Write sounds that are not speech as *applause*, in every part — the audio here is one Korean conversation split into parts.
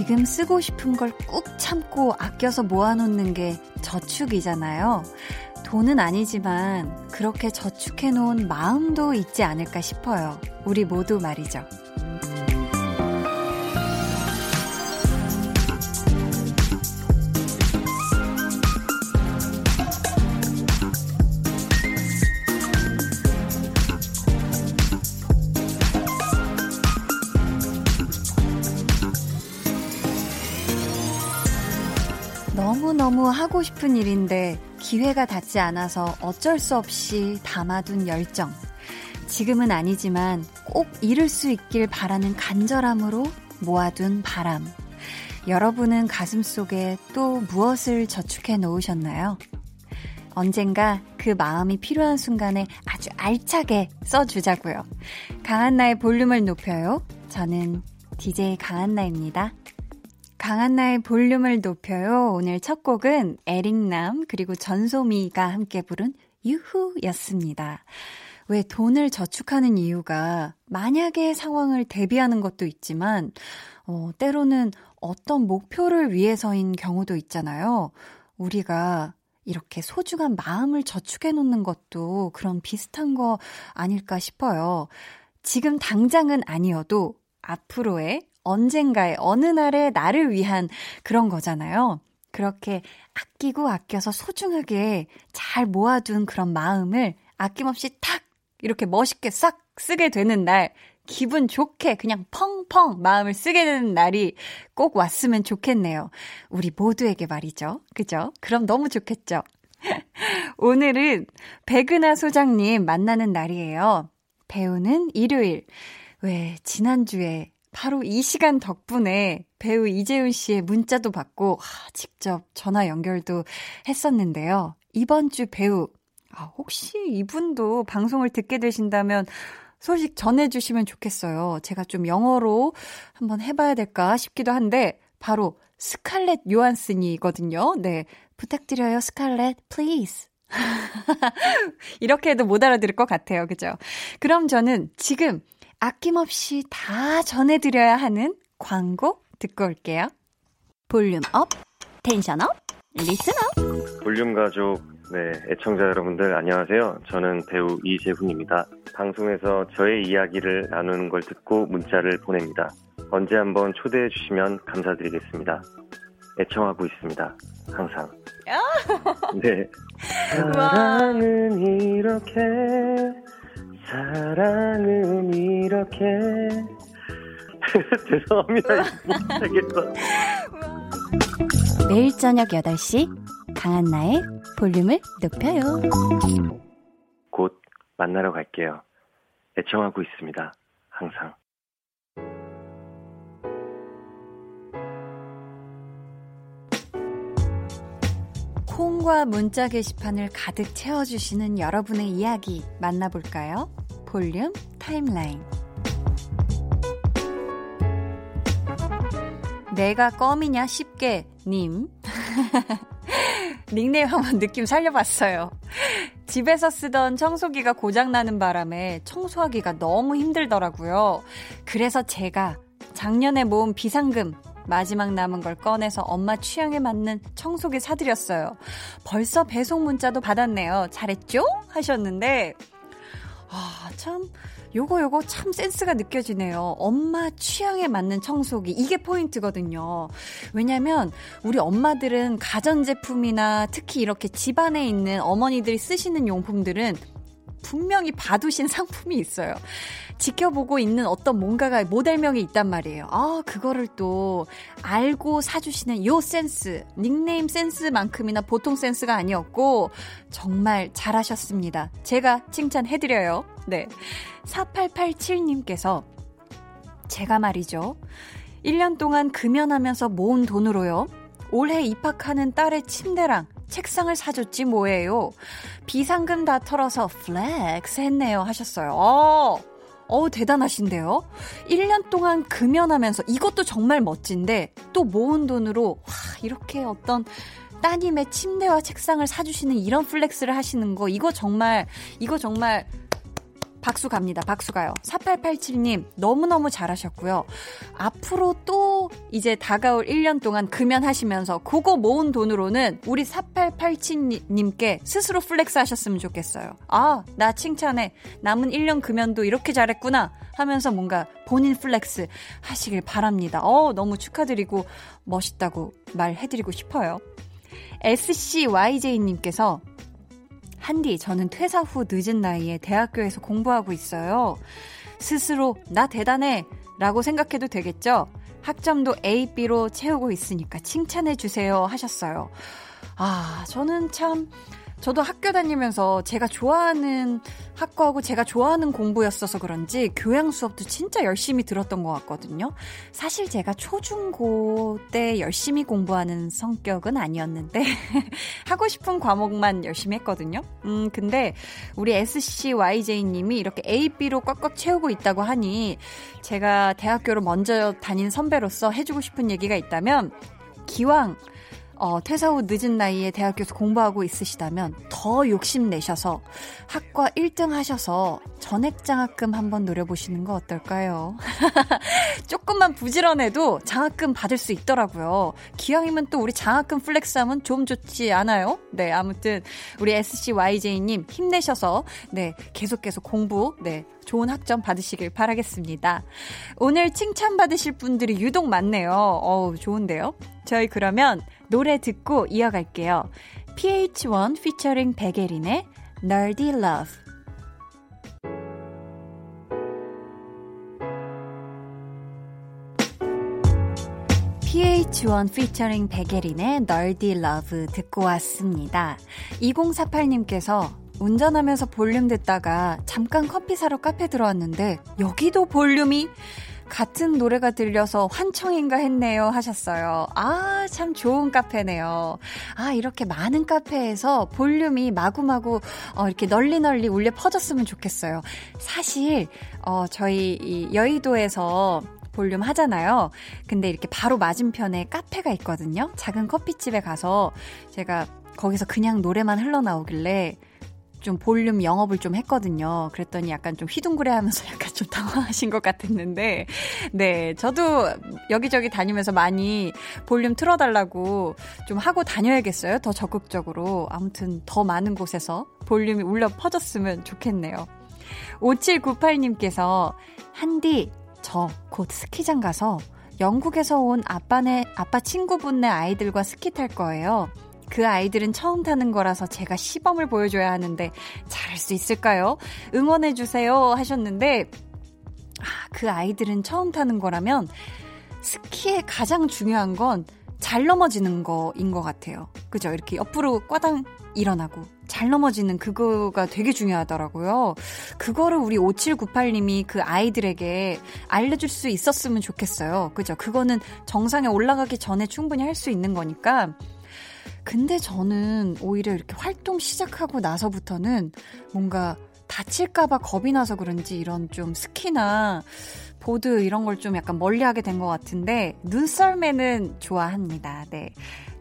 지금 쓰고 싶은 걸 꾹 참고 아껴서 모아놓는 게 저축이잖아요. 돈은 아니지만 그렇게 저축해놓은 마음도 있지 않을까 싶어요. 우리 모두 말이죠. 하고 싶은 일인데 기회가 닿지 않아서 어쩔 수 없이 담아둔 열정. 지금은 아니지만 꼭 이룰 수 있길 바라는 간절함으로 모아둔 바람. 여러분은 가슴 속에 또 무엇을 저축해 놓으셨나요? 언젠가 그 마음이 필요한 순간에 아주 알차게 써주자고요. 강한나의 볼륨을 높여요. 저는 DJ 강한나입니다. 강한나의 볼륨을 높여요. 오늘 첫 곡은 에릭남 그리고 전소미가 함께 부른 유후였습니다. 왜 돈을 저축하는 이유가 만약의 상황을 대비하는 것도 있지만 어, 때로는 어떤 목표를 위해서인 경우도 있잖아요. 우리가 이렇게 소중한 마음을 저축해 놓는 것도 그런 비슷한 거 아닐까 싶어요. 지금 당장은 아니어도 앞으로의 언젠가의 어느 날에 나를 위한 그런 거잖아요. 그렇게 아끼고 아껴서 소중하게 잘 모아둔 그런 마음을 아낌없이 탁 이렇게 멋있게 싹 쓰게 되는 날, 기분 좋게 그냥 펑펑 마음을 쓰게 되는 날이 꼭 왔으면 좋겠네요. 우리 모두에게 말이죠. 그죠? 그럼 너무 좋겠죠? *laughs* 오늘은 백은하 소장님 만나는 날이에요. 배우는 일요일. 왜, 지난주에 바로 이 시간 덕분에 배우 이재훈 씨의 문자도 받고 아, 직접 전화 연결도 했었는데요. 이번 주 배우 아, 혹시 이분도 방송을 듣게 되신다면 소식 전해주시면 좋겠어요. 제가 좀 영어로 한번 해봐야 될까 싶기도 한데 바로 스칼렛 요한슨이거든요. 네, 부탁드려요, 스칼렛, please. *laughs* 이렇게 해도 못 알아들을 것 같아요. 그죠? 그럼 저는 지금 아낌없이 다 전해드려야 하는 광고 듣고 올게요. volume up, tension up, listen up. 볼륨 가족, 네, 애청자 여러분들 안녕하세요. 저는 배우 이재훈입니다. 방송에서 저의 이야기를 나누는 걸 듣고 문자를 보냅니다. 언제 한번 초대해 주시면 감사드리겠습니다. 애청하고 있습니다. 항상. 네. *laughs* 사랑은 이렇게 사랑은 이렇게 *laughs* 죄송합니다. 못하겠어. 매일 저녁 8시 강한나의 볼륨을 높여요. 곧 만나러 갈게요. 애청하고 있습니다. 항상. 콩과 문자 게시판을 가득 채워주시는 여러분의 이야기 만나볼까요? 볼륨 타임라인. 내가 껌이냐 쉽게 님. *laughs* 닉네임 한번 느낌 살려봤어요. 집에서 쓰던 청소기가 고장나는 바람에 청소하기가 너무 힘들더라고요. 그래서 제가 작년에 모은 비상금 마지막 남은 걸 꺼내서 엄마 취향에 맞는 청소기 사드렸어요. 벌써 배송 문자도 받았네요. 잘했죠? 하셨는데, 아, 참, 요거 요거 참 센스가 느껴지네요. 엄마 취향에 맞는 청소기. 이게 포인트거든요. 왜냐면 우리 엄마들은 가전제품이나 특히 이렇게 집안에 있는 어머니들이 쓰시는 용품들은 분명히 봐두신 *laughs* 상품이 있어요. 지켜보고 있는 어떤 뭔가가 모델명이 있단 말이에요. 아, 그거를 또 알고 사주시는 요 센스, 닉네임 센스만큼이나 보통 센스가 아니었고, 정말 잘하셨습니다. 제가 칭찬해드려요. 네. 4887님께서, 제가 말이죠. 1년 동안 금연하면서 모은 돈으로요. 올해 입학하는 딸의 침대랑 책상을 사줬지 뭐예요. 비상금 다 털어서 flex 했네요 하셨어요. 어, 어 대단하신데요. 1년 동안 금연하면서 이것도 정말 멋진데 또 모은 돈으로 와, 이렇게 어떤 따님의 침대와 책상을 사주시는 이런 flex를 하시는 거 이거 정말 이거 정말 박수 갑니다. 박수 가요. 4887님, 너무너무 잘하셨고요. 앞으로 또 이제 다가올 1년 동안 금연하시면서 그거 모은 돈으로는 우리 4887님께 스스로 flex 하셨으면 좋겠어요. 아, 나 칭찬해. 남은 1년 금연도 이렇게 잘했구나. 하면서 뭔가 본인 flex 하시길 바랍니다. 어, 너무 축하드리고 멋있다고 말해드리고 싶어요. SCYJ님께서 한디, 저는 퇴사 후 늦은 나이에 대학교에서 공부하고 있어요. 스스로 나 대단해 라고 생각해도 되겠죠? 학점도 A, B로 채우고 있으니까 칭찬해 주세요 하셨어요. 아, 저는 참 저도 학교 다니면서 제가 좋아하는 학과하고 제가 좋아하는 공부였어서 그런지 교양 수업도 진짜 열심히 들었던 것 같거든요. 사실 제가 초중고 때 열심히 공부하는 성격은 아니었는데 *laughs* 하고 싶은 과목만 열심히 했거든요. 음, 근데 우리 SCYJ님이 이렇게 A, B로 꽉꽉 채우고 있다고 하니 제가 대학교를 먼저 다닌 선배로서 해주고 싶은 얘기가 있다면 기왕 어, 퇴사 후 늦은 나이에 대학교에서 공부하고 있으시다면 더 욕심내셔서 학과 1등 하셔서 전액 장학금 한번 노려보시는 거 어떨까요? *laughs* 조금만 부지런해도 장학금 받을 수 있더라고요. 기왕이면 또 우리 장학금 flex 하면 좀 좋지 않아요? 네, 아무튼 우리 SCYJ님 힘내셔서 네, 계속 계속 공부, 네, 좋은 학점 받으시길 바라겠습니다. 오늘 칭찬받으실 분들이 유독 많네요. 어우, 좋은데요? 저희 그러면 노래 듣고 이어갈게요. PH1 피처링 베게린의 Nerdy Love PH1 피처링 베게린의 Nerdy Love 듣고 왔습니다. 2048님께서 운전하면서 볼륨 듣다가 잠깐 커피 사러 카페 들어왔는데 여기도 볼륨이 같은 노래가 들려서 환청인가 했네요 하셨어요. 아, 참 좋은 카페네요. 아, 이렇게 많은 카페에서 볼륨이 마구마구 어, 이렇게 널리 널리 울려 퍼졌으면 좋겠어요. 사실 어, 저희 이 여의도에서 볼륨 하잖아요. 근데 이렇게 바로 맞은편에 카페가 있거든요. 작은 커피집에 가서 제가 거기서 그냥 노래만 흘러나오길래 좀 볼륨 영업을 좀 했거든요. 그랬더니 약간 좀 휘둥그레 하면서 *laughs* 약간 좀 당황하신 것 같았는데, 네, 저도 여기저기 다니면서 많이 볼륨 틀어달라고 좀 하고 다녀야겠어요. 더 적극적으로. 아무튼 더 많은 곳에서 볼륨이 울려 퍼졌으면 좋겠네요. 5798님께서, 한디, 저 곧 스키장 가서 영국에서 온 아빠네, 아빠 친구분네 아이들과 스키 탈 거예요. 그 아이들은 처음 타는 거라서 제가 시범을 보여줘야 하는데 잘할 수 있을까요? 응원해주세요 하셨는데, 아, 그 아이들은 처음 타는 거라면 스키의 가장 중요한 건 잘 넘어지는 거인 것 같아요. 그죠? 이렇게 옆으로 꽈당 일어나고 잘 넘어지는 그거가 되게 중요하더라고요. 그거를 우리 5798님이 그 아이들에게 알려줄 수 있었으면 좋겠어요. 그죠? 그거는 정상에 올라가기 전에 충분히 할 수 있는 거니까 근데 저는 오히려 이렇게 활동 시작하고 나서부터는 뭔가 다칠까봐 겁이 나서 그런지 이런 좀 스키나 보드 이런 걸 좀 약간 멀리 하게 된 것 같은데 눈썰매는 좋아합니다. 네.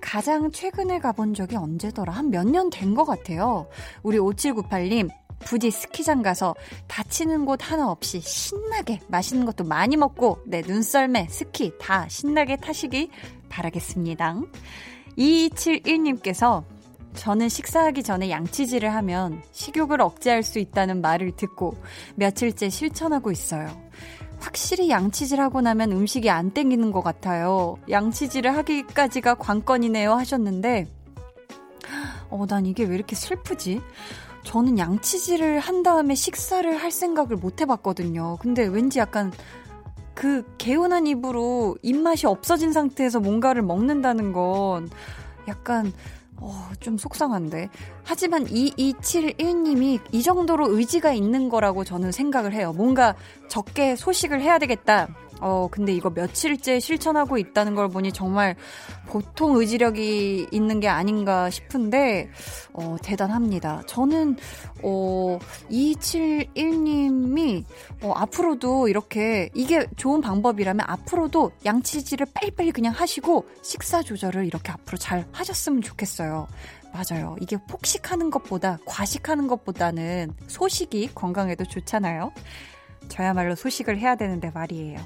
가장 최근에 가본 적이 언제더라? 한 몇 년 된 것 같아요. 우리 5798님, 부디 스키장 가서 다치는 곳 하나 없이 신나게 맛있는 것도 많이 먹고, 네, 눈썰매, 스키 다 신나게 타시기 바라겠습니다. 2271님께서 저는 식사하기 전에 양치질을 하면 식욕을 억제할 수 있다는 말을 듣고 며칠째 실천하고 있어요. 확실히 양치질 하고 나면 음식이 안 땡기는 것 같아요. 양치질을 하기까지가 관건이네요 하셨는데, 어, 난 이게 왜 이렇게 슬프지? 저는 양치질을 한 다음에 식사를 할 생각을 못 해봤거든요. 근데 왠지 약간 그 개운한 입으로 입맛이 없어진 상태에서 뭔가를 먹는다는 건 약간 어, 좀 속상한데. 하지만 2271님이 이 정도로 의지가 있는 거라고 저는 생각을 해요. 뭔가 적게 소식을 해야 되겠다. 어, 근데 이거 며칠째 실천하고 있다는 걸 보니 정말 보통 의지력이 있는 게 아닌가 싶은데, 어, 대단합니다. 저는, 어, 271님이, 어, 앞으로도 이렇게, 이게 좋은 방법이라면 앞으로도 양치질을 빨리빨리 그냥 하시고, 식사 조절을 이렇게 앞으로 잘 하셨으면 좋겠어요. 맞아요. 이게 폭식하는 것보다 과식하는 것보다는 소식이 건강에도 좋잖아요. 저야말로 소식을 해야 되는데 말이에요.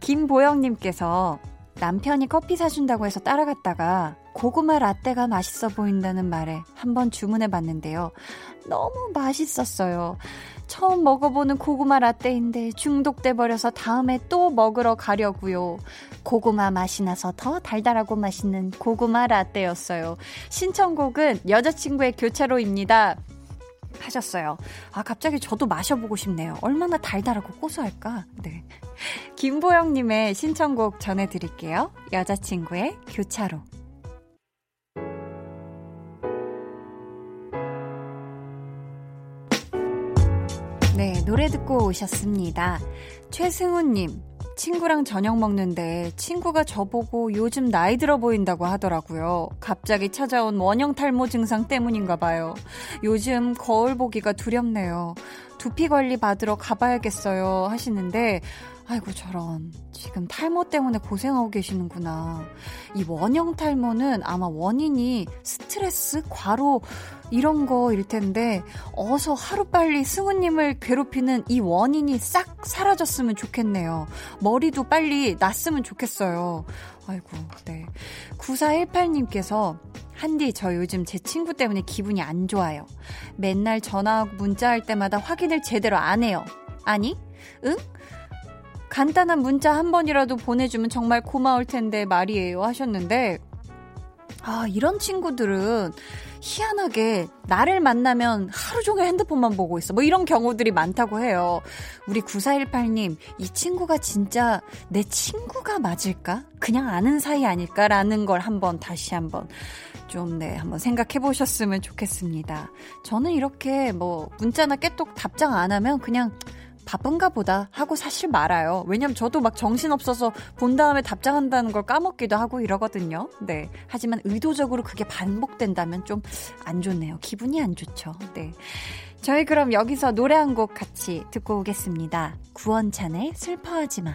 김보영님께서 남편이 커피 사준다고 해서 따라갔다가 고구마 라떼가 맛있어 보인다는 말에 한번 주문해 봤는데요. 너무 맛있었어요. 처음 먹어보는 고구마 라떼인데 중독돼 버려서 다음에 또 먹으러 가려고요. 고구마 맛이 나서 더 달달하고 맛있는 고구마 라떼였어요. 신청곡은 여자친구의 교차로입니다. 하셨어요. 아, 갑자기 저도 마셔보고 싶네요. 얼마나 달달하고 고소할까? 네. 김보영님의 신청곡 전해드릴게요. 여자친구의 교차로. 네, 노래 듣고 오셨습니다. 최승우님, 친구랑 저녁 먹는데 친구가 저보고 요즘 나이 들어 보인다고 하더라고요. 갑자기 찾아온 원형 탈모 증상 때문인가 봐요. 요즘 거울 보기가 두렵네요. 두피 관리 받으러 가봐야겠어요. 하시는데, 아이고, 저런. 지금 탈모 때문에 고생하고 계시는구나. 이 원형 탈모는 아마 원인이 스트레스, 과로, 이런 거일 텐데, 어서 하루빨리 승우님을 괴롭히는 이 원인이 싹 사라졌으면 좋겠네요. 머리도 빨리 났으면 좋겠어요. 아이고, 네. 9418님께서, 한디, 저 요즘 제 친구 때문에 기분이 안 좋아요. 맨날 전화하고 문자할 때마다 확인을 제대로 안 해요. 아니? 응? 간단한 문자 한 번이라도 보내주면 정말 고마울 텐데 말이에요 하셨는데 아 이런 친구들은 희한하게 나를 만나면 하루 종일 핸드폰만 보고 있어. 뭐 이런 경우들이 많다고 해요. 우리 9418님, 이 친구가 진짜 내 친구가 맞을까? 그냥 아는 사이 아닐까라는 걸 한번 다시 한번 좀, 네, 한번 생각해 보셨으면 좋겠습니다. 저는 이렇게 뭐 문자나 깨똑 답장 안 하면 그냥 바쁜가 보다 하고 사실 말아요. 왜냐면 저도 막 정신없어서 본 다음에 답장한다는 걸 까먹기도 하고 이러거든요. 네. 하지만 의도적으로 그게 반복된다면 좀 안 좋네요. 기분이 안 좋죠. 네. 저희 그럼 여기서 노래 한 곡 같이 듣고 오겠습니다. 구원찬의 슬퍼하지 마.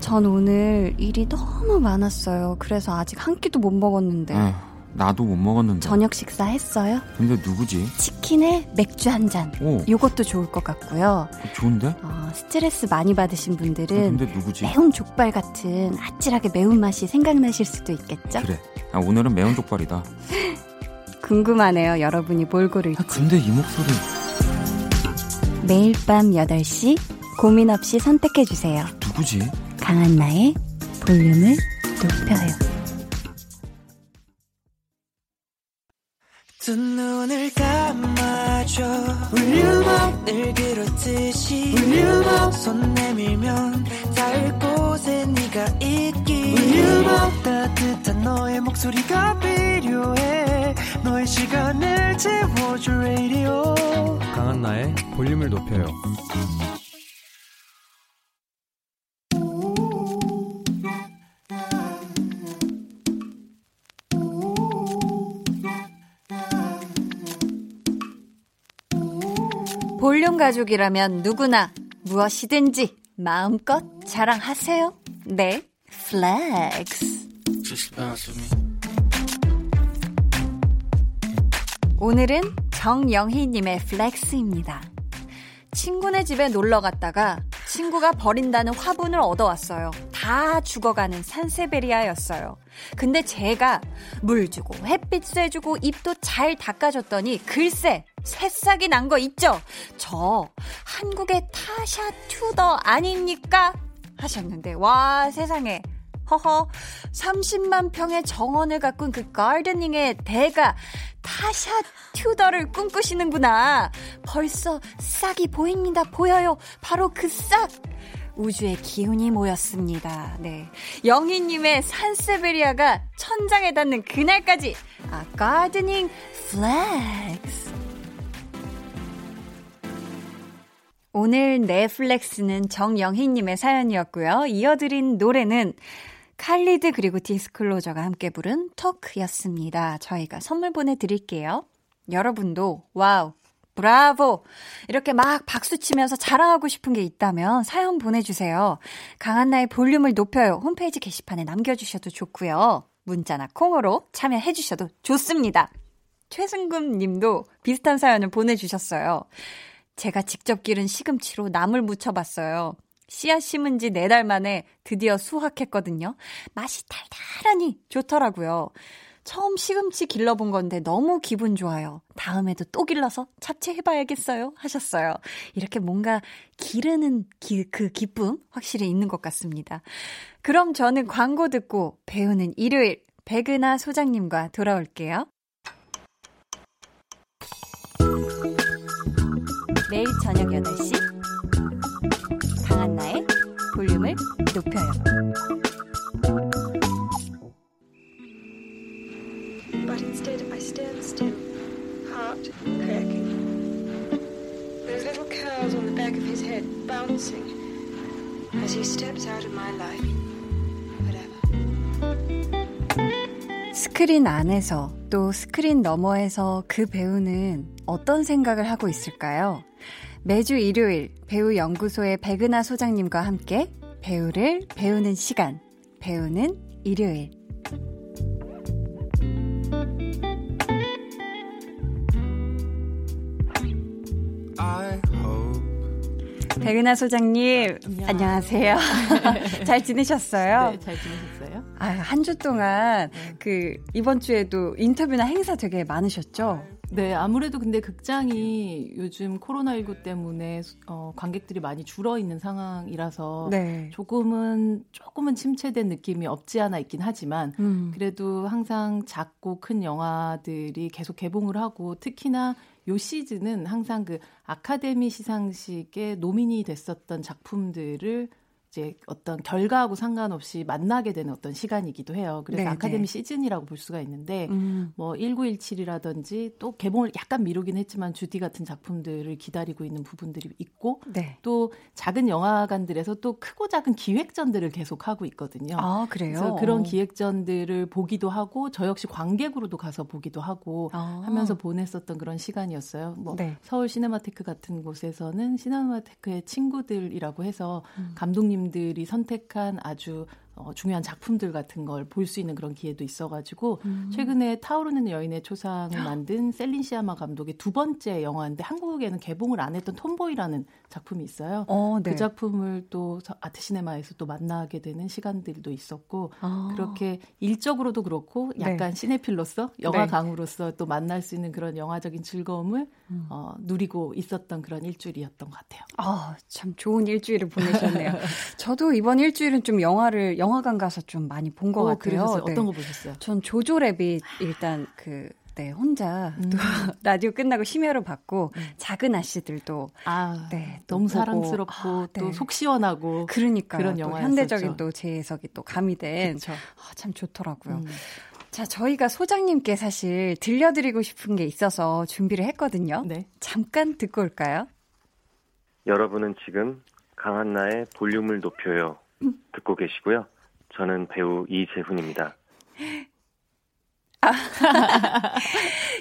전 오늘 일이 너무 많았어요. 그래서 아직 한 끼도 못 먹었는데. 응. 나도 못 먹었는데. 저녁 식사 했어요? 근데 누구지? 치킨에 맥주 한 잔. 오. 요것도 좋을 것 같고요. 좋은데? 어, 스트레스 많이 받으신 분들은 어, 근데 누구지? 매운 족발 같은 아찔하게 매운 맛이 생각나실 수도 있겠죠? 그래. 아, 오늘은 매운 족발이다. *laughs* 궁금하네요. 여러분이 뭘 고를지. 아, 근데 이 목소리. 매일 밤 8시 고민 없이 선택해 주세요. 누구지? 강한나의 볼륨을 높여요. 두 눈을 감아줘. 울륨업 늘 그렇듯이 울륨업 손 내밀면 닿을 곳에 네가 있기. 울륨업 따뜻한 너의 목소리가 필요해. 너의 시간을 채워줄 radio. 강한나의 볼륨을 높여요 볼륨 가족이라면 누구나 무엇이든지 마음껏 자랑하세요. 네, flex. 오늘은 정영희님의 flex입니다. 친구네 집에 놀러 갔다가 친구가 버린다는 화분을 얻어왔어요. 다 죽어가는 산세베리아였어요. 근데 제가 물 주고 햇빛 쐬주고 잎도 잘 닦아줬더니 글쎄 새싹이 난 거 있죠? 저 한국의 타샤 튜더 아닙니까? 하셨는데 와 세상에 허허 30만 평의 정원을 가꾼 그 가르닝의 대가 타샤 튜더를 꿈꾸시는구나. 벌써 싹이 보입니다. 보여요. 바로 그 싹. 우주의 기운이 모였습니다. 네. 영희님의 산세베리아가 천장에 닿는 그날까지. 아, gardening flex. 오늘 네 flex는 정영희님의 사연이었고요. 이어드린 노래는 칼리드 그리고 디스클로저가 함께 부른 Talk였습니다. 저희가 선물 보내드릴게요. 여러분도 wow 브라보! 이렇게 막 박수 치면서 자랑하고 싶은 게 있다면 사연 보내주세요. 강한나의 볼륨을 높여요. 홈페이지 게시판에 남겨주셔도 좋고요. 문자나 콩으로 참여해주셔도 좋습니다. 최승금 님도 비슷한 사연을 보내주셨어요. 제가 직접 기른 시금치로 나물 무쳐봤어요. 씨앗 심은 지네달 만에 드디어 수확했거든요. 맛이 달달하니 좋더라고요. 처음 시금치 길러본 건데 너무 기분 좋아요. 다음에도 또 길러서 잡채해봐야겠어요. 하셨어요. 이렇게 뭔가 기르는 기, 그 기쁨 확실히 있는 것 같습니다. 그럼 저는 광고 듣고 배우는 일요일 백은하 소장님과 돌아올게요. 매일 저녁 8시 my life. Whatever. 스크린 안에서 또 스크린 너머에서 그 배우는 어떤 생각을 하고 있을까요? 매주 일요일 배우 연구소의 백은하 소장님과 함께 배우를 배우는 시간, 배우는 일요일. 백은하 소장님, 안녕하세요. *laughs* 잘 지내셨어요? 네, 잘 지내셨어요? 아, 한 주 동안 네. 그 이번 주에도 인터뷰나 행사 되게 많으셨죠? 네, 아무래도 근데 극장이 요즘 코로나19 때문에 어, 관객들이 많이 줄어 있는 상황이라서 네. 조금은 조금은 침체된 느낌이 없지 않아 있긴 하지만 음. 그래도 항상 작고 큰 영화들이 계속 개봉을 하고 특히나 요 시즌은 항상 그 아카데미 시상식에 노민이 됐었던 작품들을 이제 어떤 결과하고 상관없이 만나게 되는 어떤 시간이기도 해요. 그래서 네 아카데미 네. 시즌이라고 볼 수가 있는데 음. 뭐 1917이라든지 또 개봉을 약간 미루긴 했지만 주디 같은 작품들을 기다리고 있는 부분들이 있고 네. 또 작은 영화관들에서 또 크고 작은 기획전들을 계속 하고 있거든요. 아, 그래요? 그래서 그런 기획전들을 보기도 하고 저 역시 관객으로도 가서 보기도 하고 아. 하면서 보냈었던 그런 시간이었어요. 뭐 네. 서울 시네마테크 같은 곳에서는 시네마테크의 친구들이라고 해서 음. 감독님 분들이 선택한 아주 어, 중요한 작품들 같은 걸 볼 수 있는 그런 기회도 있어가지고 음. 최근에 타오르는 여인의 초상을 만든 셀린 시아마 감독의 두 번째 영화인데 한국에는 개봉을 안 했던 톰보이라는 작품이 있어요. 어, 네. 그 작품을 또 아트시네마에서 또 만나게 되는 시간들도 있었고 아. 그렇게 일적으로도 그렇고 약간 네. 시네필로서 영화 네. 강으로서 또 만날 수 있는 그런 영화적인 즐거움을 음. 어, 누리고 있었던 그런 일주일이었던 것 같아요. 아, 참 좋은 일주일을 보내셨네요. 저도 이번 일주일은 좀 영화를 영화관 가서 좀 많이 본것 어, 같아요. 그러셨어요? 네. 어떤 거 보셨어요? 전 조조 랩이 일단 그 네, 혼자 음. 또 *laughs* 라디오 끝나고 심야로 받고 음. 작은 아씨들도 아, 네, 너무. 사랑스럽고 아, 네. 또속 시원하고 그러니까 그런 영화 현대적인 또 재해석이 또 가미된 아, 참 좋더라고요. 음. 자, 저희가 소장님께 사실 들려드리고 싶은 게 있어서 준비를 했거든요. 네. 잠깐 듣고 올까요? 여러분은 지금 강한나의 볼륨을 높여요. 듣고 계시고요. 저는 배우 이재훈입니다. *laughs* 아,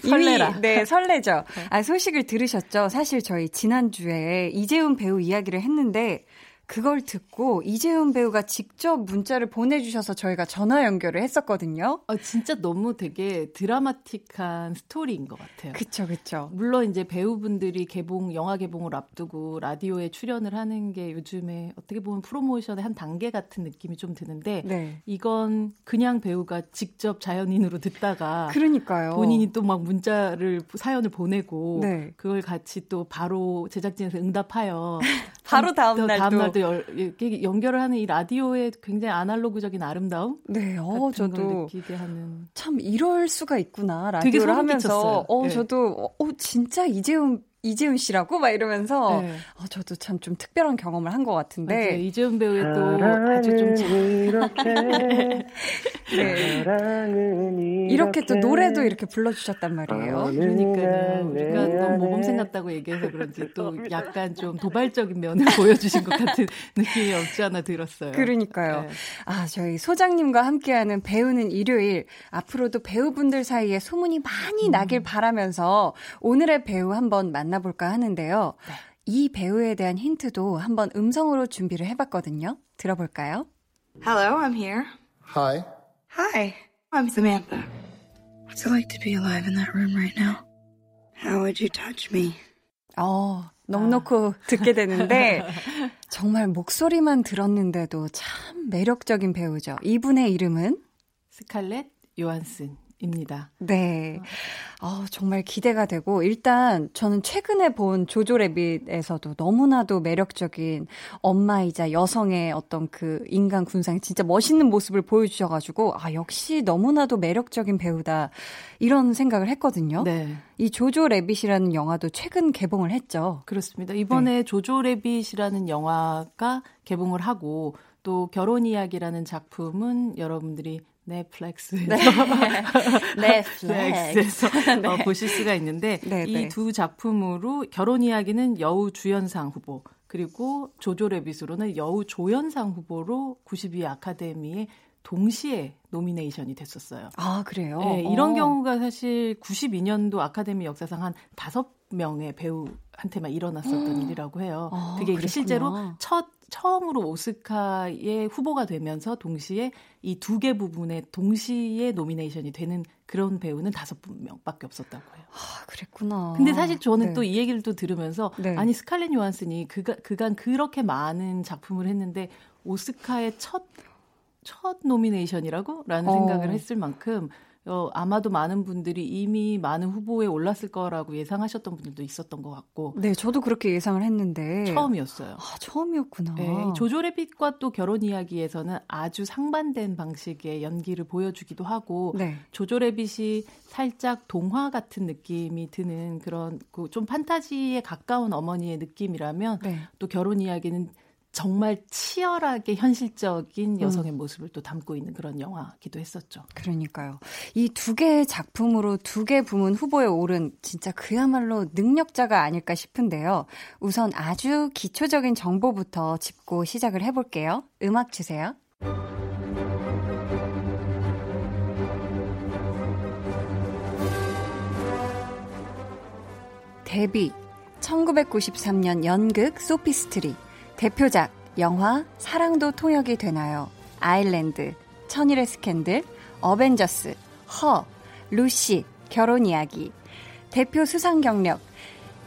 이미 네 설레죠. 아 소식을 들으셨죠? 사실 저희 지난 주에 이재훈 배우 이야기를 했는데 그걸 듣고 이재훈 배우가 직접 문자를 보내주셔서 저희가 전화 연결을 했었거든요. 아, 진짜 너무 되게 드라마틱한 스토리인 것 같아요. 그쵸, 그쵸. 물론 이제 배우분들이 개봉, 영화 개봉을 앞두고 라디오에 출연을 하는 게 요즘에 어떻게 보면 프로모션의 한 단계 같은 느낌이 좀 드는데 네. 이건 그냥 배우가 직접 자연인으로 듣다가 그러니까요. 본인이 또 막 문자를 사연을 보내고 네. 그걸 같이 또 바로 제작진에서 응답하여 *laughs* 바로 다음 날 다음 날도 열, 연결을 하는 이 라디오의 굉장히 아날로그적인 아름다움. 네, 어 저도 느끼게 하는. 참 이럴 수가 있구나 라디오를 하면서. 끼쳤어요. 어 네. 저도 어 진짜 이재훈 이재훈 씨라고 막 이러면서 네. 어, 저도 참 좀 특별한 경험을 한 것 같은데 맞아요. 이재훈 배우의 또 아주 좀 이렇게 *laughs* 네. 이렇게 또 노래도 이렇게 불러주셨단 말이에요. 그러니까요. 우리가 너무 모범생 같다고 얘기해서 그런지 또 약간 좀 도발적인 면을 *laughs* 보여주신 것 같은 느낌이 없지 않아 들었어요. 그러니까요. 네. 아 저희 소장님과 함께하는 배우는 일요일 앞으로도 배우분들 사이에 소문이 많이 음. 나길 바라면서 오늘의 배우 한번 만나. 만나볼까 하는데요. 네. 이 배우에 대한 힌트도 한번 음성으로 준비를 해봤거든요. 들어볼까요? Hello, I'm here. Hi. Hi, I'm Samantha. What's it like to be alive in that room right now? How would you touch me? 어, 넉넉히 아. 듣게 되는데 정말 목소리만 들었는데도 참 매력적인 배우죠. 이분의 이름은 스칼렛 요한슨 입니다. 네. 어, 정말 기대가 되고 일단 저는 최근에 본 조조 레빗에서도 너무나도 매력적인 엄마이자 여성의 어떤 그 인간 군상 진짜 멋있는 모습을 보여주셔가지고 아 역시 너무나도 매력적인 배우다 이런 생각을 했거든요. 네. 이 조조 레빗이라는 영화도 최근 개봉을 했죠. 그렇습니다. 이번에 네. 조조 레빗이라는 영화가 개봉을 하고 또 결혼 이야기라는 작품은 여러분들이 넷플릭스에서 네. *laughs* 넷플릭스에서 *laughs* 네. 어, 보실 수가 있는데 네, 이두 네. 작품으로 결혼 이야기는 여우 주연상 후보 그리고 조조 레빗으로는 여우 조연상 후보로 92 아카데미에 동시에 nomination이 됐었어요. 아, 그래요? 네, 이런 오. 어. 경우가 사실 92년도 아카데미 역사상 한 다섯 명의 배우한테만 일어났었던 음. 일이라고 해요. 아, 그게 이제 실제로 첫 처음으로 오스카의 후보가 되면서 동시에 이 두 개 부문에 동시에 nomination이 되는 그런 배우는 다섯 명밖에 없었다고 해요. 아, 그랬구나. 근데 사실 저는 네. 또이 얘기를 또 들으면서 네. 아니 스칼렛 요한슨이 그가, 그간 그렇게 많은 작품을 했는데 오스카의 첫 첫 nomination이라고? 라는 어. 생각을 했을 만큼 어, 아마도 많은 분들이 이미 많은 후보에 올랐을 거라고 예상하셨던 분들도 있었던 것 같고. 네, 저도 그렇게 예상을 했는데. 처음이었어요. 아, 처음이었구나. 네, 조조레빗과 또 결혼 이야기에서는 아주 상반된 방식의 연기를 보여주기도 하고, 네. 조조레빗이 살짝 동화 같은 느낌이 드는 그런 좀 판타지에 가까운 어머니의 느낌이라면, 네. 또 결혼 이야기는 정말 치열하게 현실적인 음. 여성의 음. 모습을 또 담고 있는 그런 영화기도 했었죠. 그러니까요. 이 두 개의 작품으로 두 개 부문 후보에 오른 진짜 그야말로 능력자가 아닐까 싶은데요. 우선 아주 기초적인 정보부터 짚고 시작을 해볼게요. 음악 주세요. 데뷔 1993년 연극 소피스트리 대표작 영화 사랑도 통역이 되나요? 아일랜드, 천일의 스캔들, 어벤져스, 허, 루시, 결혼 이야기. 대표 수상 경력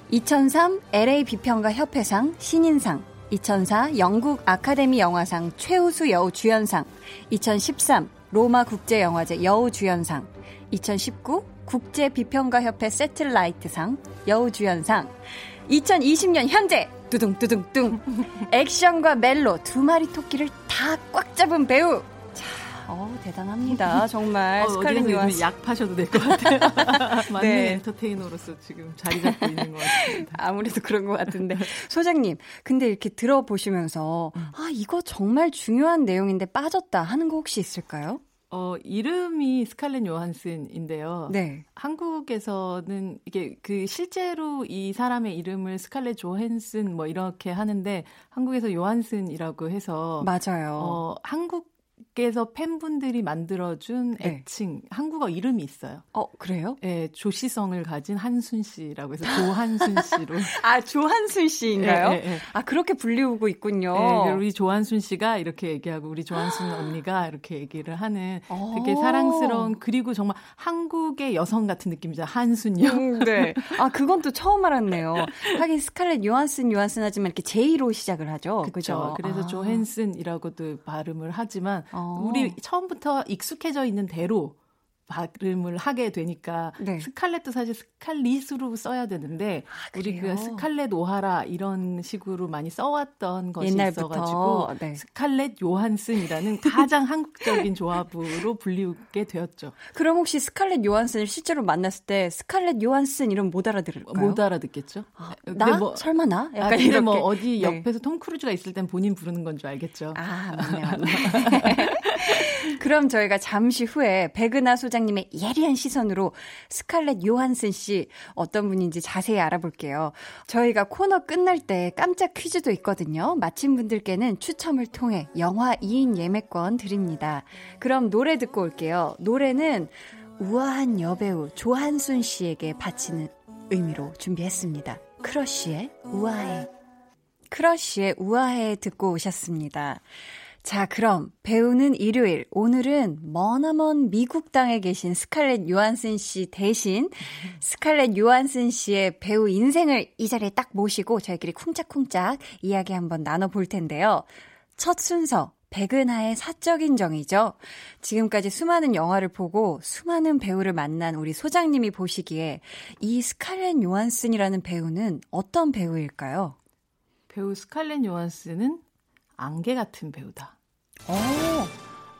2003 LA 비평가 협회상 신인상 2004 영국 아카데미 영화상 최우수 여우 주연상 2013 로마 국제영화제 여우 주연상 2019 국제 비평가 협회 세틀라이트상 여우 주연상 2020년 현재 뚜둥뚜둥뚱 *laughs* 액션과 멜로 두 마리 토끼를 다 꽉 잡은 배우. 자, 어 대단합니다. 정말 어, 스칼렛 요한스. 약 파셔도 될 것 같아요. *laughs* 맞는 네. 엔터테이너로서 지금 자리 잡고 있는 것 같습니다. 아무래도 그런 것 같은데. *laughs* 소장님 근데 이렇게 들어보시면서 음. 아 이거 정말 중요한 내용인데 빠졌다 하는 거 혹시 있을까요? 어, 이름이 스칼렛 요한슨인데요. 네. 한국에서는 이게 그 실제로 이 사람의 이름을 스칼렛 조헨슨 뭐 이렇게 하는데 한국에서 요한슨이라고 해서 맞아요. 어, 한국 밖에서 팬분들이 만들어준 네. 애칭 한국어 이름이 있어요. 어 그래요? 네, 조시성을 가진 한순 씨라고 해서 조한순 씨로. *laughs* 아 조한순 씨인가요? 네, 네, 아 그렇게 불리우고 있군요. 네, 우리 조한순 씨가 이렇게 얘기하고 우리 조한순 *gasps* 언니가 이렇게 얘기를 하는 되게 어. 사랑스러운 그리고 정말 한국의 여성 같은 느낌이죠 한순요. 음, 네. 아 그건 또 처음 알았네요. 하긴 스칼렛 요한슨 요한슨 하지만 이렇게 J로 시작을 하죠. 그렇죠. 그래서 아. 조헨슨이라고도 발음을 하지만 어. 우리 처음부터 익숙해져 있는 대로 발음을 하게 되니까 네. 스칼렛도 사실 스칼릿으로 써야 되는데 아, 우리 그 스칼렛 오하라 이런 식으로 많이 써왔던 것이 옛날부터. 있어가지고 네. 스칼렛 요한슨이라는 가장 *laughs* 한국적인 조합으로 불리우게 되었죠. 그럼 혹시 스칼렛 요한슨을 실제로 만났을 때 스칼렛 요한슨 이름 못 알아들을까요? 못 알아듣겠죠. 아, 나 뭐, 설마 나? 약간 아, 근데 뭐 어디 네. 옆에서 톰 크루즈가 있을 땐 본인 부르는 건 줄 알겠죠. 아 맞네 맞네. *laughs* 그럼 저희가 잠시 후에 백은하 소 장님의 예리한 시선으로 스칼렛 요한슨 씨 어떤 분인지 자세히 알아볼게요. 저희가 코너 끝날 때 깜짝 퀴즈도 있거든요. 맞힌 분들께는 추첨을 통해 영화 2인 예매권 드립니다. 그럼 노래 듣고 올게요. 노래는 우아한 여배우 조한순 씨에게 바치는 의미로 준비했습니다. 크러쉬의 우아해. 크러쉬의 우아해 듣고 오셨습니다. 자, 그럼 배우는 일요일. 오늘은 머나먼 미국 땅에 계신 스칼렛 요한슨 씨 대신 스칼렛 요한슨 씨의 배우 인생을 이 자리에 딱 모시고 저희끼리 쿵짝쿵짝 이야기 한번 나눠볼 텐데요. 첫 순서, 백은하의 사적인 정이죠. 지금까지 수많은 영화를 보고 수많은 배우를 만난 우리 소장님이 보시기에 이 스칼렛 요한슨이라는 배우는 어떤 배우일까요? 배우 스칼렛 요한슨은 안개 같은 배우다. 어,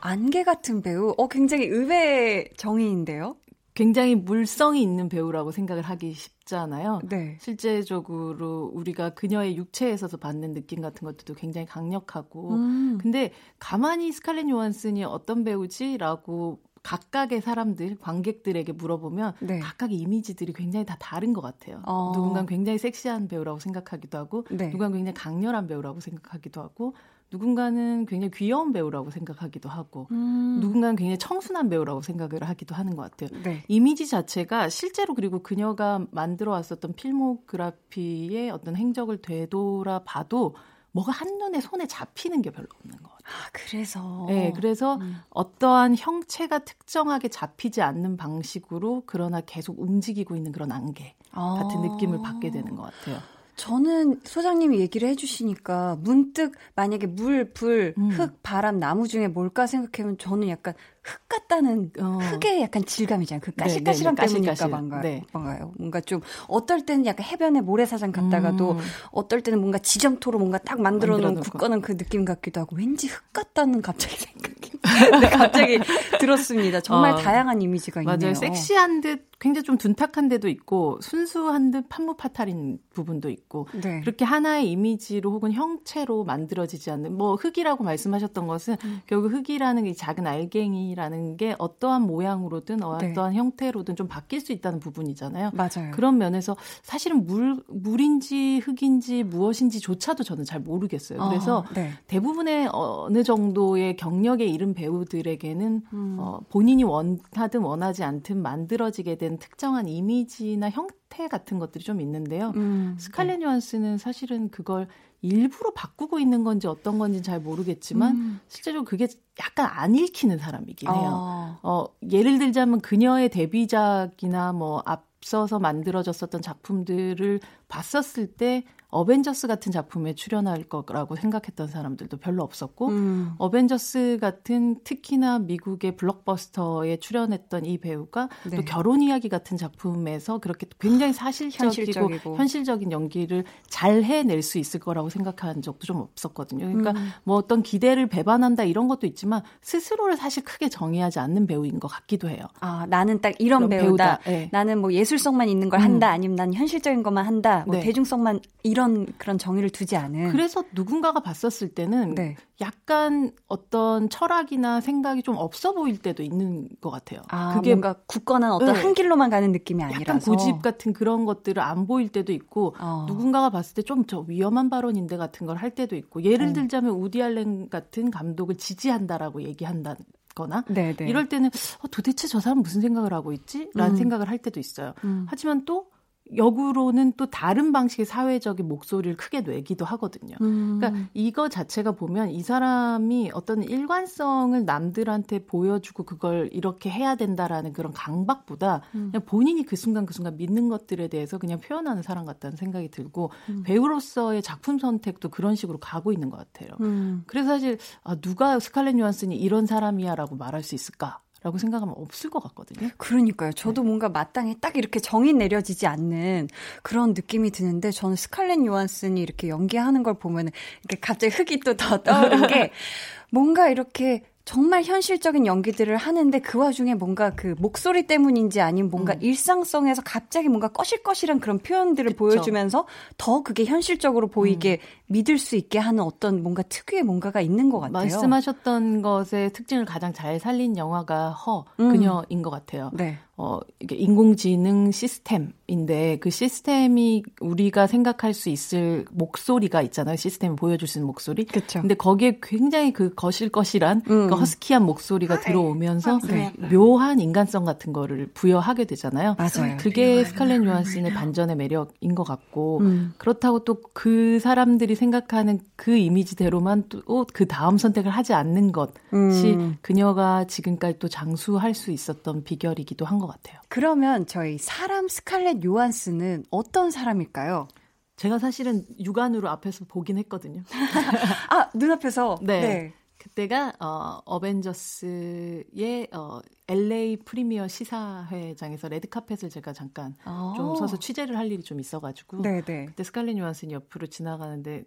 안개 같은 배우. 어, 굉장히 의외의 정의인데요. 굉장히 물성이 있는 배우라고 생각을 하기 쉽잖아요. 네. 실제적으로 우리가 그녀의 육체에서 받는 느낌 같은 것들도 굉장히 강력하고. 음. 근데 가만히 스칼렛 요한슨이 어떤 배우지라고 각각의 사람들, 관객들에게 물어보면 네. 각각의 이미지들이 굉장히 다 다른 것 같아요. 어. 누군가는 굉장히 섹시한 배우라고 생각하기도 하고, 네. 누군가는 굉장히 강렬한 배우라고 생각하기도 하고, 누군가는 굉장히 귀여운 배우라고 생각하기도 하고 음. 누군가는 굉장히 청순한 배우라고 생각을 하기도 하는 것 같아요. 네. 이미지 자체가 실제로 그리고 그녀가 만들어 왔었던 필모그라피의 어떤 행적을 되돌아 봐도 뭐가 한눈에 손에 잡히는 게 별로 없는 것 같아요. 아, 그래서. 네, 그래서 음. 어떠한 형체가 특정하게 잡히지 않는 방식으로 그러나 계속 움직이고 있는 그런 안개 같은 아. 느낌을 받게 되는 것 같아요. 저는 소장님이 얘기를 해주시니까 문득 만약에 물, 불, 음. 흙, 바람, 나무 중에 뭘까 생각하면 저는 약간 흙 같다는 어. 흙의 약간 질감이잖아요. 그 까실까실함 네, 네, 네. 때문일까 뭔가, 네. 뭔가요. 뭔가 좀 어떨 때는 약간 해변의 모래사장 갔다가도 음. 어떨 때는 뭔가 지점토로 뭔가 딱 만들어 놓은 굳건한 그 느낌 같기도 하고 왠지 흙 같다는 갑자기 생각이 *laughs* 네, 갑자기 들었습니다. 정말 어. 다양한 이미지가 있네요. 맞아요. 섹시한 듯 굉장히 좀 둔탁한 데도 있고 순수한 듯 판무파탈인 부분도 있고 네. 그렇게 하나의 이미지로 혹은 형체로 만들어지지 않는 뭐 흙이라고 말씀하셨던 것은 음. 결국 흙이라는 이 작은 알갱이 이라는 게 어떠한 모양으로든 어떠한 네. 형태로든 좀 바뀔 수 있다는 부분이잖아요. 맞아요. 그런 면에서 사실은 물 물인지 흙인지 무엇인지조차도 저는 잘 모르겠어요. 그래서 어, 네. 대부분의 어느 정도의 경력에 이른 배우들에게는 음. 어, 본인이 원하든 원하지 않든 만들어지게 된 특정한 이미지나 형태 같은 것들이 좀 있는데요. 음, 스칼렛 네. 요한스는 사실은 그걸 일부러 바꾸고 있는 건지 어떤 건지 잘 모르겠지만 음. 실제로 그게 약간 안 읽히는 사람이긴 해요. 어. 어, 예를 들자면 그녀의 데뷔작이나 뭐 앞서서 만들어졌었던 작품들을 봤었을 때 어벤져스 같은 작품에 출연할 거라고 생각했던 사람들도 별로 없었고 음. 어벤져스 같은 특히나 미국의 블록버스터에 출연했던 이 배우가 네. 또 결혼 이야기 같은 작품에서 그렇게 굉장히 사실적이고 현실적이고. 현실적인 연기를 잘 해낼 수 있을 거라고 생각한 적도 좀 없었거든요. 그러니까 음. 뭐 어떤 기대를 배반한다 이런 것도 있지만 스스로를 사실 크게 정의하지 않는 배우인 것 같기도 해요. 아 나는 딱 이런 배우다. 배우다. 네. 나는 뭐 예술성만 있는 걸 한다. 음. 아니면 난 현실적인 것만 한다. 뭐 네. 대중성만 이런 그런 정의를 두지 않은. 그래서 누군가가 봤었을 때는 네. 약간 어떤 철학이나 생각이 좀 없어 보일 때도 있는 것 같아요. 아, 그게 뭔가 굳건한 어떤 네. 한 길로만 가는 느낌이 아니라서. 약간 고집 같은 그런 것들을 안 보일 때도 있고 어. 누군가가 봤을 때 좀 저 위험한 발언인데 같은 걸 할 때도 있고 예를 음. 들자면 우디 알렌 같은 감독을 지지한다라고 얘기한다. 거나 네네. 이럴 때는 어, 도대체 저 사람 무슨 생각을 하고 있지? 라는 음. 생각을 할 때도 있어요. 음. 하지만 또 역으로는 또 다른 방식의 사회적인 목소리를 크게 내기도 하거든요. 음. 그러니까 이거 자체가 보면 이 사람이 어떤 일관성을 남들한테 보여주고 그걸 이렇게 해야 된다라는 그런 강박보다 음. 그냥 본인이 그 순간 그 순간 믿는 것들에 대해서 그냥 표현하는 사람 같다는 생각이 들고 음. 배우로서의 작품 선택도 그런 식으로 가고 있는 것 같아요. 음. 그래서 사실 아, 누가 스칼렛 요한슨이 이런 사람이야라고 말할 수 있을까? 라고 생각하면 없을 것 같거든요. 그러니까요. 저도 네. 뭔가 마땅히 딱 이렇게 정이 내려지지 않는 그런 느낌이 드는데 저는 스칼렛 요한슨이 이렇게 연기하는 걸 보면 이렇게 갑자기 흙이 또 더 떠오른 게 *laughs* 뭔가 이렇게 정말 현실적인 연기들을 하는데 그 와중에 뭔가 그 목소리 때문인지 아니면 뭔가 음. 일상성에서 갑자기 뭔가 꺼실꺼실한 그런 표현들을 그쵸. 보여주면서 더 그게 현실적으로 보이게 음. 믿을 수 있게 하는 어떤 뭔가 특유의 뭔가가 있는 것 같아요. 말씀하셨던 것의 특징을 가장 잘 살린 영화가 허 음. 그녀인 것 같아요. 네. 어, 이게 인공지능 시스템인데 그 시스템이 우리가 생각할 수 있을 목소리가 있잖아요. 시스템이 보여줄 수 있는 목소리. 그렇죠. 근데 거기에 굉장히 그 거실거실한 음. 그 허스키한 목소리가 아, 들어오면서 네. 묘한 인간성 같은 거를 부여하게 되잖아요. 맞아요. 그게 스칼렛 요한슨의 반전의 매력인 것 같고 음. 그렇다고 또 그 사람들이 생각하는 그 이미지대로만 또 그 다음 선택을 하지 않는 것이 음. 그녀가 지금까지 또 장수할 수 있었던 비결이기도 한 것 같아요. 같아요. 그러면 저희 사람 스칼렛 요한스는 어떤 사람일까요? 제가 사실은 육안으로 앞에서 보긴 했거든요. *laughs* 아, 눈앞에서? 네. 네. 그때가 어 어벤져스의 어 LA 프리미어 시사회장에서 레드카펫을 제가 잠깐 아~ 좀 서서 취재를 할 일이 좀 있어 가지고 네네. 그때 스칼렛 요한슨 옆으로 지나가는데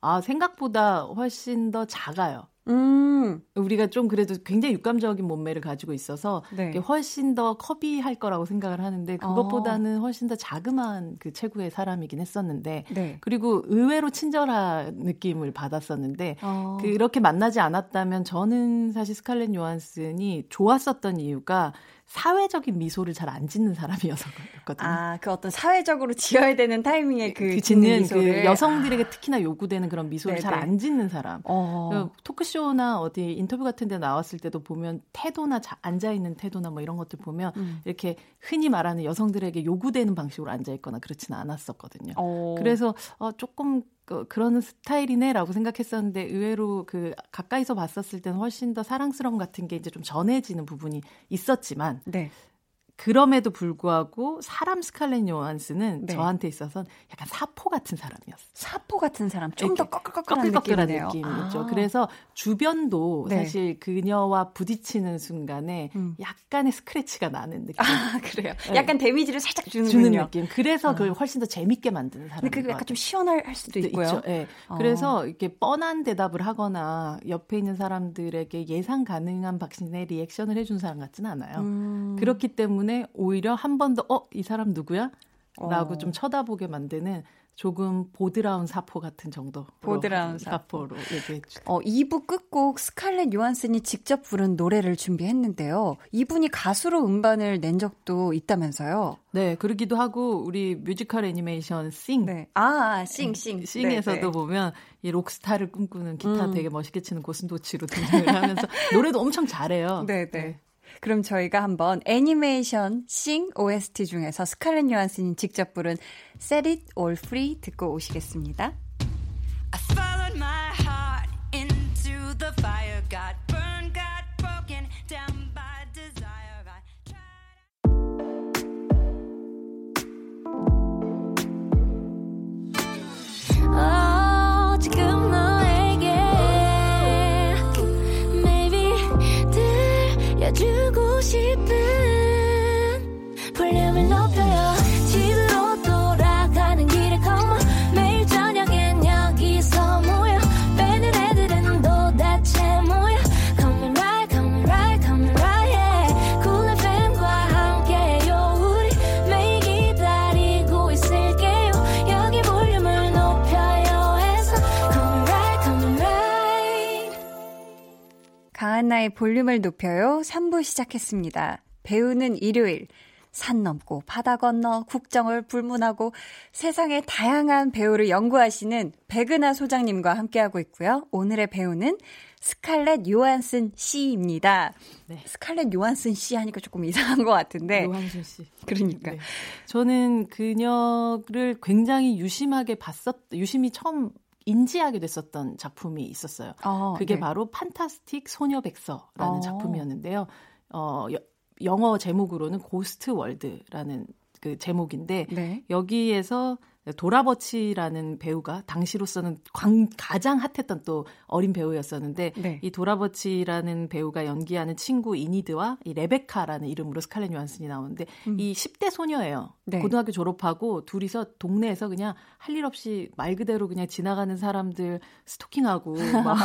아 생각보다 훨씬 더 작아요. 음. 우리가 좀 그래도 굉장히 육감적인 몸매를 가지고 있어서 네. 훨씬 더 커비할 거라고 생각을 하는데 그것보다는 어. 훨씬 더 자그마한 그 체구의 사람이긴 했었는데 네. 그리고 의외로 친절한 느낌을 받았었는데 어. 그렇게 만나지 않았다면 저는 사실 스칼렛 요한슨이 좋았었던 이유가 사회적인 미소를 잘 안 짓는 사람이어서거든요. 아, 그 어떤 사회적으로 지어야 되는 타이밍에 그, 그 짓는 미소를. 그 여성들에게 아. 특히나 요구되는 그런 미소를 잘 안 짓는 사람. 어. 그 토크쇼나 어디 인터뷰 같은 데 나왔을 때도 보면 태도나 자, 앉아 있는 태도나 뭐 이런 것들 보면 음. 이렇게 흔히 말하는 여성들에게 요구되는 방식으로 앉아 있거나 그렇지는 않았었거든요. 어. 그래서 어, 조금 그, 그런 스타일이네라고 생각했었는데 의외로 그 가까이서 봤었을 때는 훨씬 더 사랑스러움 같은 게 이제 좀 전해지는 부분이 있었지만 네. 그럼에도 불구하고 사람 스칼렛 요한스는 네. 저한테 있어서 약간 사포 같은 사람이었어요. 사포 같은 사람, 좀 더 꺼끌꺼끌한 느낌이었죠. 아. 그래서 주변도 네. 사실 그녀와 부딪히는 순간에 음. 약간의 스크래치가 나는 느낌. 아, *laughs* 그래요? 네. 약간 데미지를 살짝 주는 주는 느낌. 그래서 아. 그걸 훨씬 더 재밌게 만드는 사람. 근데 그게 약간 좀 시원할 수도 네, 있고요. 있죠. 네. 어. 그래서 이렇게 뻔한 대답을 하거나 옆에 있는 사람들에게 예상 가능한 박신의 리액션을 해준 사람 같지는 않아요. 음. 그렇기 때문에 때문에 오히려 한 번 더, 어, 이 사람 누구야? 라고 어. 좀 쳐다보게 만드는 조금 보드라운 사포 같은 정도. 보드라운 사포 로 얘기했죠. 어, 2부 끝곡 스칼렛 요한슨이 직접 부른 노래를 준비했는데요. 이분이 가수로 음반을 낸 적도 있다면서요? 네, 그러기도 하고 우리 뮤지컬 애니메이션 싱. 네. 아, 싱, 싱. 싱에서도 네, 네. 보면 이 록스타를 꿈꾸는 기타 음. 되게 멋있게 치는 고슴도치로 등장을 하면서 노래도 엄청 잘해요. 네, 네. 그럼 저희가 한번 애니메이션 싱 OST 중에서 스칼렛 요한슨이 직접 부른 Set It All Free 듣고 오시겠습니다. 들려주고 싶은 강한나의 볼륨을 높여요 3부 시작했습니다. 배우는 일요일. 산 넘고 바다 건너 국정을 불문하고 세상의 다양한 배우를 연구하시는 백은하 소장님과 함께하고 있고요. 오늘의 배우는 스칼렛 요한슨 씨입니다. 네. 스칼렛 요한슨 씨 하니까 조금 이상한 것 같은데. 요한슨 씨. 그러니까. 네. 저는 그녀를 굉장히 유심하게 봤었, 유심히 처음 인지하게 됐었던 작품이 있었어요. 어, 그게 네. 바로 판타스틱 소녀 백서라는 어. 작품이었는데요. 어, 여, 영어 제목으로는 Ghost World라는 그 제목인데 네. 여기에서 도라버치라는 배우가 당시로서는 광, 가장 hot했던 또 어린 배우였었는데 네. 이 도라버치라는 배우가 연기하는 친구 이니드와 이 레베카라는 이름으로 스칼렛 요한슨이 나오는데 음. 이 10대 소녀예요. 네. 고등학교 졸업하고 둘이서 동네에서 그냥 할 일 없이 말 그대로 그냥 지나가는 사람들 스토킹하고 *laughs* 막,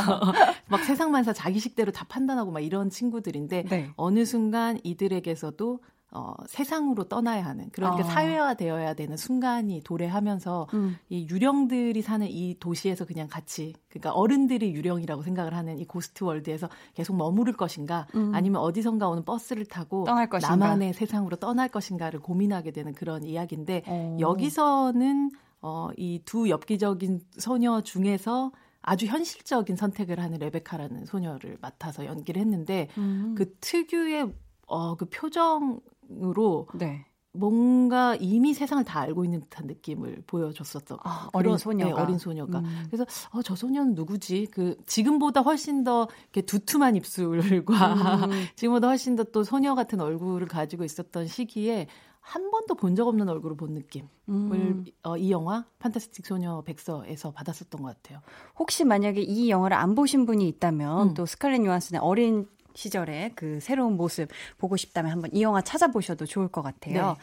막 세상만사 자기 식대로 다 판단하고 막 이런 친구들인데 네. 어느 순간 이들에게서도 어, 세상으로 떠나야 하는 그러니까 아. 사회화되어야 되는 순간이 도래하면서 음. 이 유령들이 사는 이 도시에서 그냥 같이 그러니까 어른들이 유령이라고 생각을 하는 이 고스트 월드에서 계속 머무를 것인가 음. 아니면 어디선가 오는 버스를 타고 떠날 것인가. 나만의 세상으로 떠날 것인가를 고민하게 되는 그런 이야기인데 오. 어. 여기서는 어, 이 두 엽기적인 소녀 중에서 아주 현실적인 선택을 하는 레베카라는 소녀를 맡아서 연기를 했는데 음. 그 특유의 어, 그 표정 으로 네. 뭔가 이미 세상을 다 알고 있는 듯한 느낌을 보여줬었던 아, 어린 소녀가 네, 어린 소녀가 음. 그래서 어, 저 소녀는 누구지 그 지금보다 훨씬 더 이렇게 두툼한 입술과 음. *laughs* 지금보다 훨씬 더 또 소녀 같은 얼굴을 가지고 있었던 시기에 한 번도 본 적 없는 얼굴을 본 느낌을 음. 어, 이 영화 판타스틱 소녀 백서에서 받았었던 것 같아요. 혹시 만약에 이 영화를 안 보신 분이 있다면 음. 또 스칼렛 요한슨의 어린 시절의 그 새로운 모습 보고 싶다면 한번 이 영화 찾아보셔도 좋을 것 같아요. 네.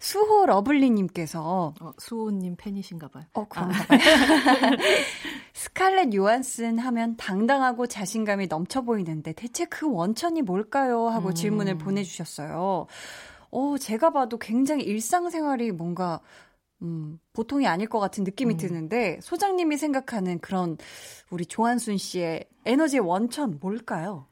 수호 러블리님께서 어, 수호님 팬이신가 봐요. 어, 그런가 아. 봐요. *laughs* 스칼렛 요한슨 하면 당당하고 자신감이 넘쳐 보이는데 대체 그 원천이 뭘까요? 하고 음. 질문을 보내주셨어요. 어, 제가 봐도 굉장히 일상생활이 뭔가 음, 보통이 아닐 것 같은 느낌이 음. 드는데 소장님이 생각하는 그런 우리 조한순 씨의 에너지의 원천 뭘까요?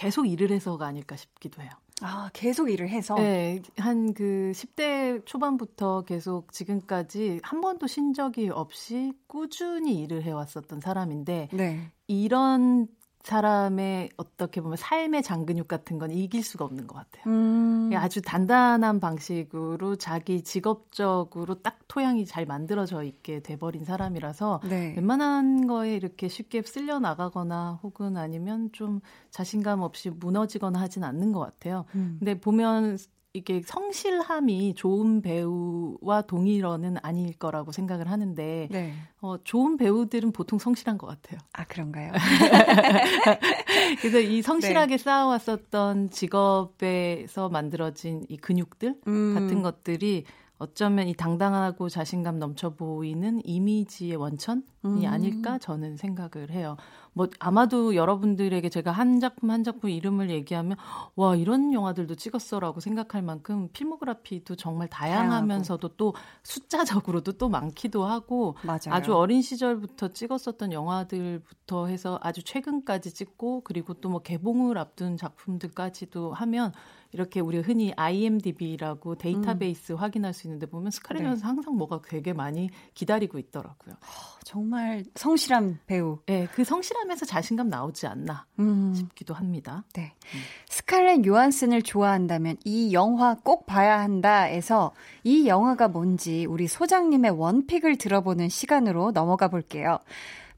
계속 일을 해서가 아닐까 싶기도 해요. 아, 계속 일을 해서? 네, 한 그 10대 초반부터 계속 지금까지 한 번도 쉰 적이 없이 꾸준히 일을 해왔었던 사람인데, 네. 이런 사람의 어떻게 보면 삶의 장근육 같은 건 이길 수가 없는 것 같아요. 음. 아주 단단한 방식으로 자기 직업적으로 딱 토양이 잘 만들어져 있게 돼버린 사람이라서 네. 웬만한 거에 이렇게 쉽게 쓸려 나가거나 혹은 아니면 좀 자신감 없이 무너지거나 하진 않는 것 같아요. 음. 근데 보면 이게 성실함이 좋은 배우와 동일어는 아닐 거라고 생각을 하는데 네. 어, 좋은 배우들은 보통 성실한 것 같아요. 아 그런가요? *laughs* 그래서 이 성실하게 네. 쌓아왔었던 직업에서 만들어진 이 근육들 음. 같은 것들이 어쩌면 이 당당하고 자신감 넘쳐 보이는 이미지의 원천이 음. 아닐까 저는 생각을 해요. 뭐 아마도 여러분들에게 제가 한 작품 한 작품 이름을 얘기하면 와 이런 영화들도 찍었어라고 생각할 만큼 필모그래피도 정말 다양하면서도 다양하고. 또 숫자적으로도 또 많기도 하고 맞아요. 아주 어린 시절부터 찍었었던 영화들부터 해서 아주 최근까지 찍고 그리고 또 뭐 개봉을 앞둔 작품들까지도 하면 이렇게 우리 흔히 IMDb라고 데이터베이스 음. 확인할 수 있는데 보면 스카렛 요한슨 네. 항상 뭐가 되게 많이 기다리고 있더라고요. 어, 정말 성실한 배우. 네, 그 성실함에서 자신감 나오지 않나 음. 싶기도 합니다. 네. 음. 스칼렛 요한슨을 좋아한다면 이 영화 꼭 봐야 한다에서 이 영화가 뭔지 우리 소장님의 원픽을 들어보는 시간으로 넘어가 볼게요.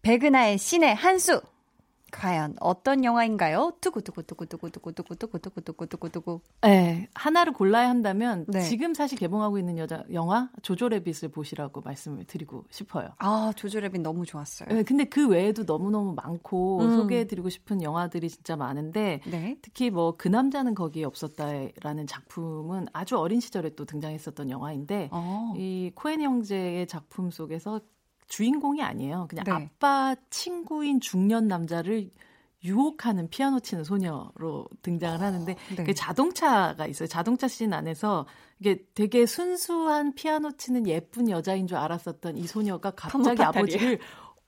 백은하의 신의 한수 과연 어떤 영화인가요? 두구두구두구두구두구두구두구두구두구두구. 네, 하나를 골라야 한다면 네. 지금 사실 개봉하고 있는 여자 영화 조조래빗을 보시라고 말씀을 드리고 싶어요. 아, 조조래빗 너무 좋았어요. 네, 근데 그 외에도 너무너무 많고 음. 소개해드리고 싶은 영화들이 진짜 많은데 네. 특히 뭐 그 남자는 거기에 없었다라는 작품은 아주 어린 시절에 또 등장했었던 영화인데 어. 이 코엔 형제의 작품 속에서 주인공이 아니에요. 그냥 네. 아빠 친구인 중년 남자를 유혹하는 피아노 치는 소녀로 등장을 어, 하는데 네. 그 자동차가 있어요. 자동차 씬 안에서 이게 되게 순수한 피아노 치는 예쁜 여자인 줄 알았었던 이 소녀가 갑자기 아버지를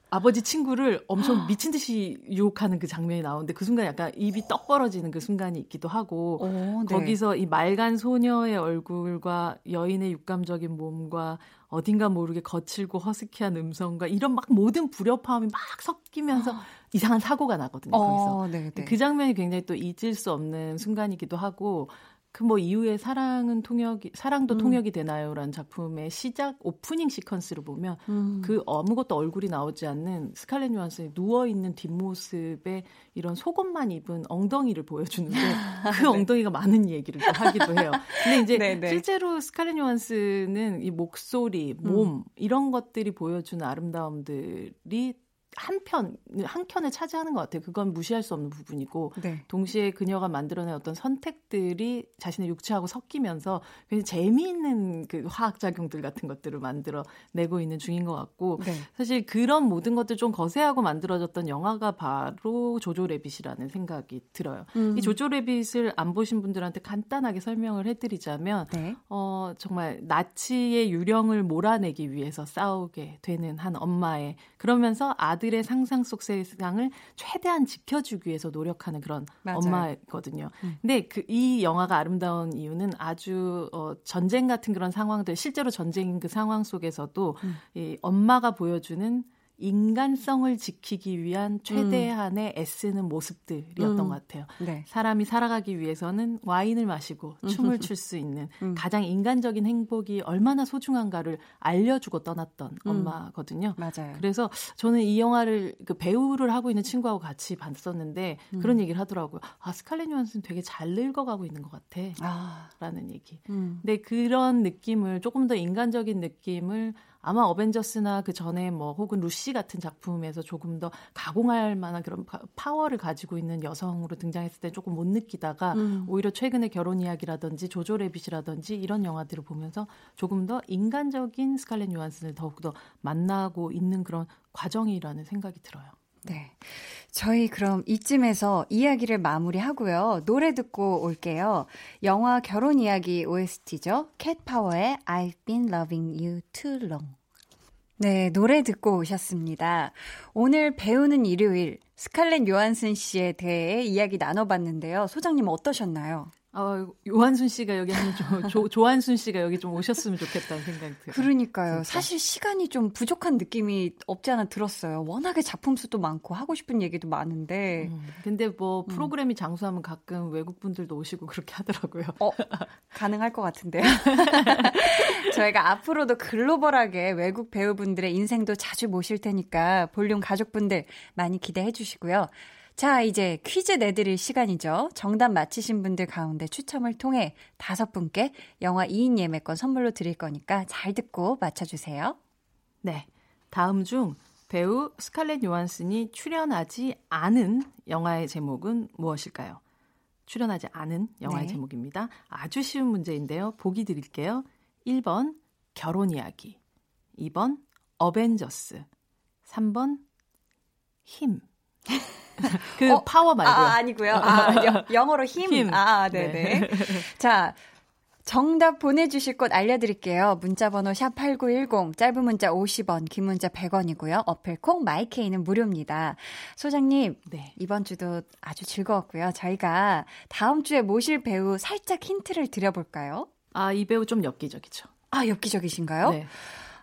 아버지 친구를 엄청 미친 듯이 유혹하는 그 장면이 나오는데 그 순간 약간 입이 떡 벌어지는 그 순간이 있기도 하고 오, 네. 거기서 이 맑은 소녀의 얼굴과 여인의 육감적인 몸과 어딘가 모르게 거칠고 허스키한 음성과 이런 막 모든 불협화음이 막 섞이면서 어. 이상한 사고가 나거든요. 거기서 어, 네, 네. 그 장면이 굉장히 또 잊을 수 없는 순간이기도 하고 그 뭐 이후에 사랑은 통역이 사랑도 음. 통역이 되나요라는 작품의 시작 오프닝 시퀀스를 보면 음. 그 아무것도 얼굴이 나오지 않는 스칼렛 요한슨이 누워 있는 뒷모습에 이런 속옷만 입은 엉덩이를 보여주는데 *laughs* 그 네. 엉덩이가 많은 얘기를 또 하기도 해요. 근데 이제 네네. 네. 실제로 스칼렛 요한슨은 이 목소리, 몸 음. 이런 것들이 보여주는 아름다움들이 한 편 한 켠에 차지하는 것 같아요. 그건 무시할 수 없는 부분이고 네. 동시에 그녀가 만들어낸 어떤 선택들이 자신의 육체하고 섞이면서 굉장히 재미있는 그 화학 작용들 같은 것들을 만들어 내고 있는 중인 것 같고 네. 사실 그런 모든 것들 좀 거세하고 만들어졌던 영화가 바로 조조 레빗이라는 생각이 들어요. 음. 이 조조 레빗을 안 보신 분들한테 간단하게 설명을 해드리자면 네. 어 정말 나치의 유령을 몰아내기 위해서 싸우게 되는 한 엄마의 그러면서 아들의 상상 속 세상을 최대한 지켜주기 위해서 노력하는 그런 맞아요. 엄마거든요. 음. 근데 그 이 영화가 아름다운 이유는 아주 어, 전쟁 같은 그런 상황들 실제로 전쟁인 그 상황 속에서도 음. 이 엄마가 보여주는 인간성을 지키기 위한 최대한의 음. 애쓰는 모습들이었던 음. 것 같아요. 네. 사람이 살아가기 위해서는 와인을 마시고 춤을 출 수 있는 음. 가장 인간적인 행복이 얼마나 소중한가를 알려주고 떠났던 음. 엄마거든요. 맞아요. 그래서 저는 이 영화를 그 배우를 하고 있는 친구하고 같이 봤었는데 음. 그런 얘기를 하더라고요. 아 스칼렛 요한슨 되게 잘 늙어가고 있는 것 같아. 아. 라는 얘기. 음. 근데 그런 느낌을 조금 더 인간적인 느낌을 아마 어벤져스나 그 전에 뭐 혹은 루시 같은 작품에서 조금 더 가공할 만한 그런 파워를 가지고 있는 여성으로 등장했을 때 조금 못 느끼다가 음. 오히려 최근에 결혼 이야기라든지 조조 레빗이라든지 이런 영화들을 보면서 조금 더 인간적인 스칼렛 요한슨을 더욱더 만나고 있는 그런 과정이라는 생각이 들어요. 네. 저희 그럼 이쯤에서 이야기를 마무리하고요. 노래 듣고 올게요. 영화 결혼 이야기 OST죠. 캣파워의 I've been loving you too long. 네, 노래 듣고 오셨습니다. 오늘 배우는 일요일 스칼렛 요한슨 씨에 대해 이야기 나눠봤는데요. 소장님 어떠셨나요? 어, 요한순 씨가 여기 한 좀, 조, *laughs* 조한순 씨가 여기 좀 오셨으면 좋겠다는 생각이 들어요. 그러니까요. 진짜. 사실 시간이 좀 부족한 느낌이 없지 않아 들었어요. 워낙에 작품 수도 많고 하고 싶은 얘기도 많은데. 음, 근데 뭐 음. 프로그램이 음. 장수하면 가끔 외국 분들도 오시고 그렇게 하더라고요. 어, 가능할 것 같은데요. *laughs* 저희가 앞으로도 글로벌하게 외국 배우분들의 인생도 자주 모실 테니까 볼륨 가족분들 많이 기대해 주시고요. 자, 이제 퀴즈 내드릴 시간이죠. 정답 맞히신 분들 가운데 추첨을 통해 다섯 분께 영화 2인 예매권 선물로 드릴 거니까 잘 듣고 맞춰주세요. 네. 다음 중 배우 스칼렛 요한슨이 출연하지 않은 영화의 제목은 무엇일까요? 출연하지 않은 영화의 네. 제목입니다. 아주 쉬운 문제인데요. 보기 드릴게요. 1번 결혼 이야기, 2번 어벤져스, 3번 힘. *laughs* 그 어? 파워 말고요. 아, 아니고요. 아, 영어로 힘. 힘. 아, 네네. 네. 자, 정답 보내주실 곳 알려드릴게요. 문자번호 샵8910, 짧은 문자 50원, 긴 문자 100원이고요. 어플 콩, 마이케이는 무료입니다. 소장님, 네. 이번 주도 아주 즐거웠고요. 저희가 다음 주에 모실 배우 살짝 힌트를 드려볼까요? 아, 이 배우 좀 엽기적이죠. 아, 엽기적이신가요? 네.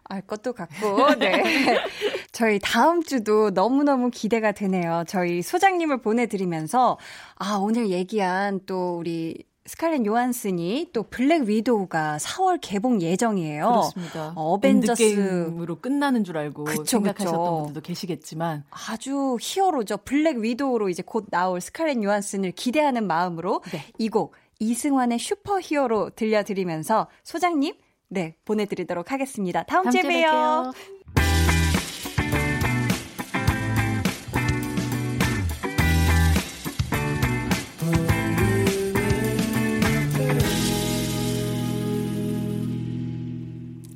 알 것도 같고, 네. *laughs* 저희 다음 주도 너무너무 기대가 되네요. 저희 소장님을 보내드리면서, 아, 오늘 얘기한 또 우리 스칼렛 요한슨이 또 블랙 위도우가 4월 개봉 예정이에요. 그렇습니다. 어벤져스로 끝나는 줄 알고 그쵸, 생각하셨던 그쵸. 분들도 계시겠지만 아주 히어로죠. 블랙 위도우로 이제 곧 나올 스칼렛 요한슨을 기대하는 마음으로 네. 이곡 이승환의 슈퍼 히어로 들려드리면서 소장님 네, 보내드리도록 하겠습니다. 다음, 다음 주에 봬요.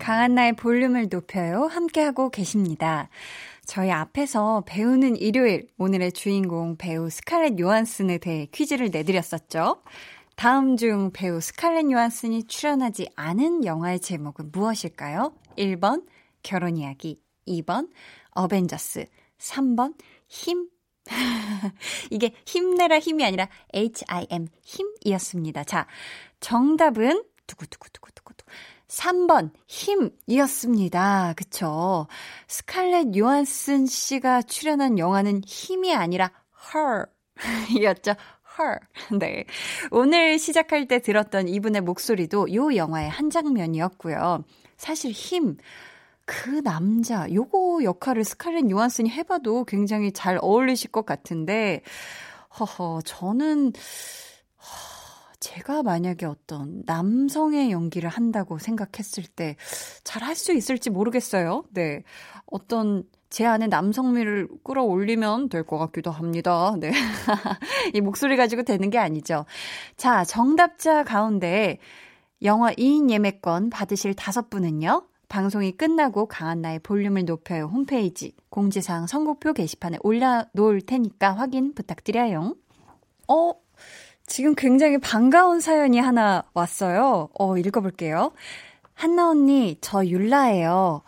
강한나의 볼륨을 높여요. 함께하고 계십니다. 저희 앞에서 배우는 일요일, 오늘의 주인공 배우 스칼렛 요한슨에 대해 퀴즈를 내드렸었죠. 다음 중 배우 스칼렛 요한슨이 출연하지 않은 영화의 제목은 무엇일까요? 1번 결혼 이야기, 2번 어벤져스, 3번 힘. *laughs* 이게 힘내라 힘이 아니라 H-I-M 힘이었습니다. 자, 정답은 두구두구두구두구두구. 3번 힘이었습니다. 그쵸? 스칼렛 요한슨 씨가 출연한 영화는 힘이 아니라 her 이었죠. her. 네. 오늘 시작할 때 들었던 이분의 목소리도 요 영화의 한 장면이었고요. 사실 힘, 그 남자, 요거 역할을 스칼렛 요한슨이 해봐도 굉장히 잘 어울리실 것 같은데, 허허, 저는, 제가 만약에 어떤 남성의 연기를 한다고 생각했을 때 잘 할 수 있을지 모르겠어요. 네. 어떤 제 안에 남성미를 끌어올리면 될 것 같기도 합니다. 네. *laughs* 이 목소리 가지고 되는 게 아니죠. 자, 정답자 가운데 영화 2인 예매권 받으실 다섯 분은요. 방송이 끝나고 강한나의 볼륨을 높여요 홈페이지 공지사항 선곡표 게시판에 올려놓을 테니까 확인 부탁드려요. 어, 지금 굉장히 반가운 사연이 하나 왔어요. 어, 읽어볼게요. 한나 언니, 저 율라예요.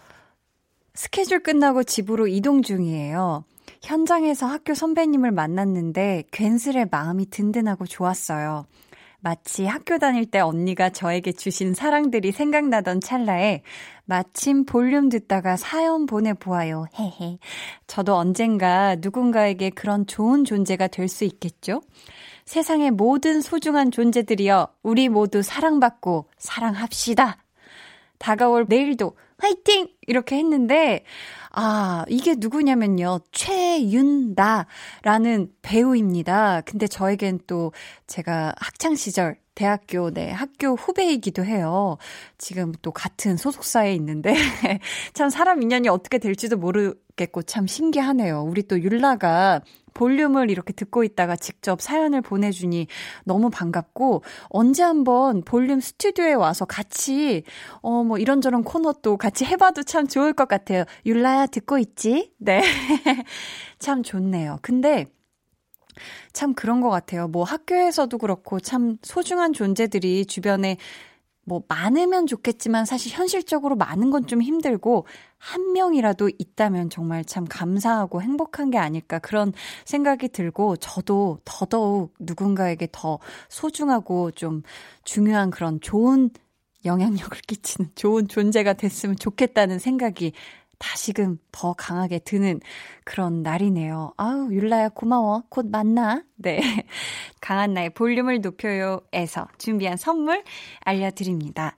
스케줄 끝나고 집으로 이동 중이에요. 현장에서 학교 선배님을 만났는데 괜스레 마음이 든든하고 좋았어요. 마치 학교 다닐 때 언니가 저에게 주신 사랑들이 생각나던 찰나에 마침 볼륨 듣다가 사연 보내보아요. 헤헤. 저도 언젠가 누군가에게 그런 좋은 존재가 될 수 있겠죠? 세상의 모든 소중한 존재들이여, 우리 모두 사랑받고 사랑합시다. 다가올 내일도 화이팅! 이렇게 했는데, 아, 이게 누구냐면요. 최윤다라는 배우입니다. 근데 저에겐 또 제가 학창시절 대학교, 네, 학교 후배이기도 해요. 지금 또 같은 소속사에 있는데, *laughs* 참 사람 인연이 어떻게 될지도 모르겠고, 참 신기하네요. 우리 또 율라가 볼륨을 이렇게 듣고 있다가 직접 사연을 보내주니 너무 반갑고, 언제 한번 볼륨 스튜디오에 와서 같이, 어, 뭐 이런저런 코너도 같이 해봐도 참 좋을 것 같아요. 율라야, 듣고 있지? 네. *laughs* 참 좋네요. 근데, 참 그런 것 같아요. 뭐 학교에서도 그렇고 참 소중한 존재들이 주변에 뭐 많으면 좋겠지만 사실 현실적으로 많은 건 좀 힘들고 한 명이라도 있다면 정말 참 감사하고 행복한 게 아닐까 그런 생각이 들고 저도 더더욱 누군가에게 더 소중하고 좀 중요한 그런 좋은 영향력을 *laughs* 끼치는 좋은 존재가 됐으면 좋겠다는 생각이 다시금 더 강하게 드는 그런 날이네요. 아우, 율라야 고마워. 곧 만나. 네. *laughs* 강한 나의 볼륨을 높여요에서 준비한 선물 알려드립니다.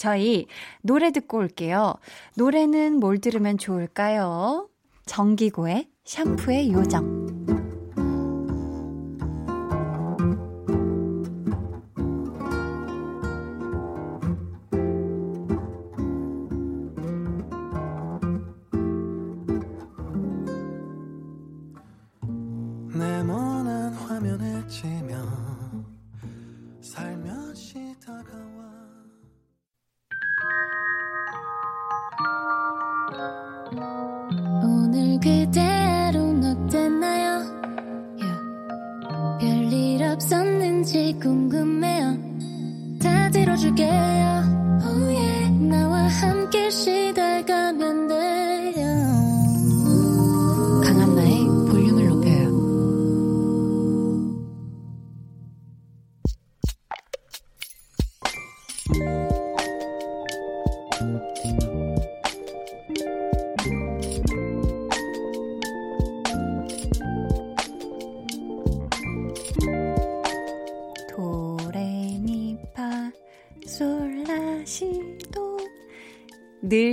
저희 노래 듣고 올게요. 노래는 뭘 들으면 좋을까요? 정기고의 샴푸의 요정.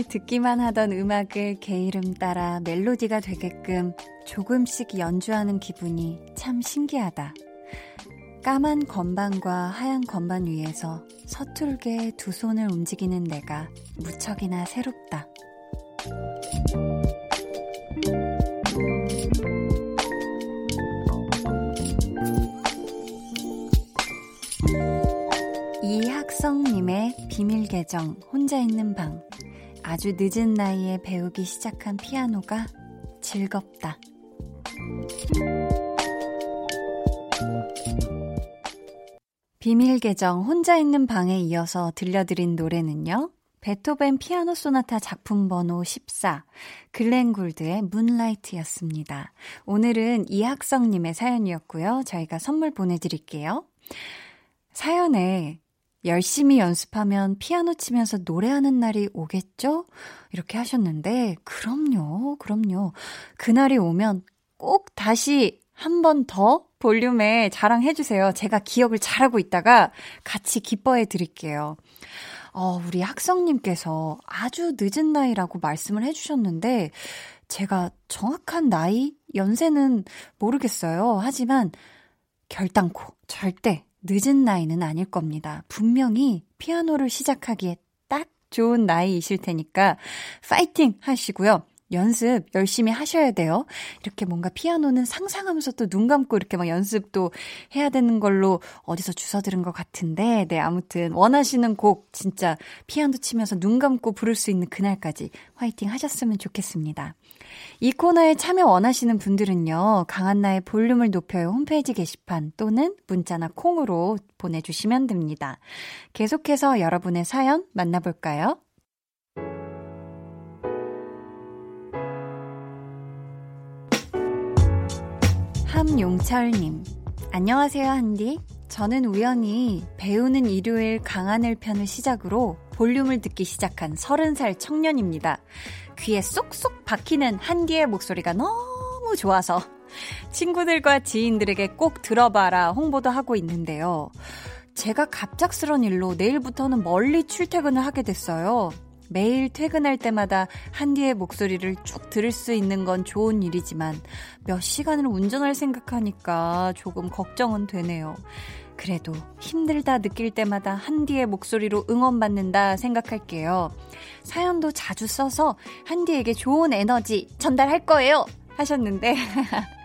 듣기만 하던 음악을 개 이름 따라 멜로디가 되게끔 조금씩 연주하는 기분이 참 신기하다. 까만 건반과 하얀 건반 위에서 서툴게 두 손을 움직이는 내가 무척이나 새롭다. 이학성님의 비밀 계정 혼자 있는 방 아주 늦은 나이에 배우기 시작한 피아노가 즐겁다. 비밀 계정 혼자 있는 방에 이어서 들려드린 노래는요. 베토벤 피아노 소나타 작품 번호 14, 글렌 굴드의 문라이트였습니다. 오늘은 이학성님의 사연이었고요. 저희가 선물 보내드릴게요. 사연에 열심히 연습하면 피아노 치면서 노래하는 날이 오겠죠? 이렇게 하셨는데, 그럼요, 그럼요. 그날이 오면 꼭 다시 한 번 더 볼륨에 자랑해주세요. 제가 기억을 잘하고 있다가 같이 기뻐해 드릴게요. 어, 우리 학성님께서 아주 늦은 나이라고 말씀을 해주셨는데, 제가 정확한 나이, 연세는 모르겠어요. 하지만 결단코 절대 늦은 나이는 아닐 겁니다. 분명히 피아노를 시작하기에 딱 좋은 나이이실 테니까 파이팅 하시고요. 연습 열심히 하셔야 돼요. 이렇게 뭔가 피아노는 상상하면서 또 눈 감고 이렇게 막 연습도 해야 되는 걸로 어디서 주워 들은 것 같은데, 네, 아무튼 원하시는 곡 진짜 피아노 치면서 눈 감고 부를 수 있는 그날까지 화이팅 하셨으면 좋겠습니다. 이 코너에 참여 원하시는 분들은요, 강한나의 볼륨을 높여요 홈페이지 게시판 또는 문자나 콩으로 보내주시면 됩니다. 계속해서 여러분의 사연 만나볼까요? 함용철님, 안녕하세요, 한디. 저는 우연히 배우는 일요일 강하늘 편을 시작으로 볼륨을 듣기 시작한 30살 청년입니다. 귀에 쏙쏙 박히는 한디의 목소리가 너무 좋아서 친구들과 지인들에게 꼭 들어봐라 홍보도 하고 있는데요. 제가 갑작스런 일로 내일부터는 멀리 출퇴근을 하게 됐어요. 매일 퇴근할 때마다 한디의 목소리를 쭉 들을 수 있는 건 좋은 일이지만 몇 시간을 운전할 생각하니까 조금 걱정은 되네요. 그래도 힘들다 느낄 때마다 한디의 목소리로 응원받는다 생각할게요. 사연도 자주 써서 한디에게 좋은 에너지 전달할 거예요! 하셨는데. *laughs*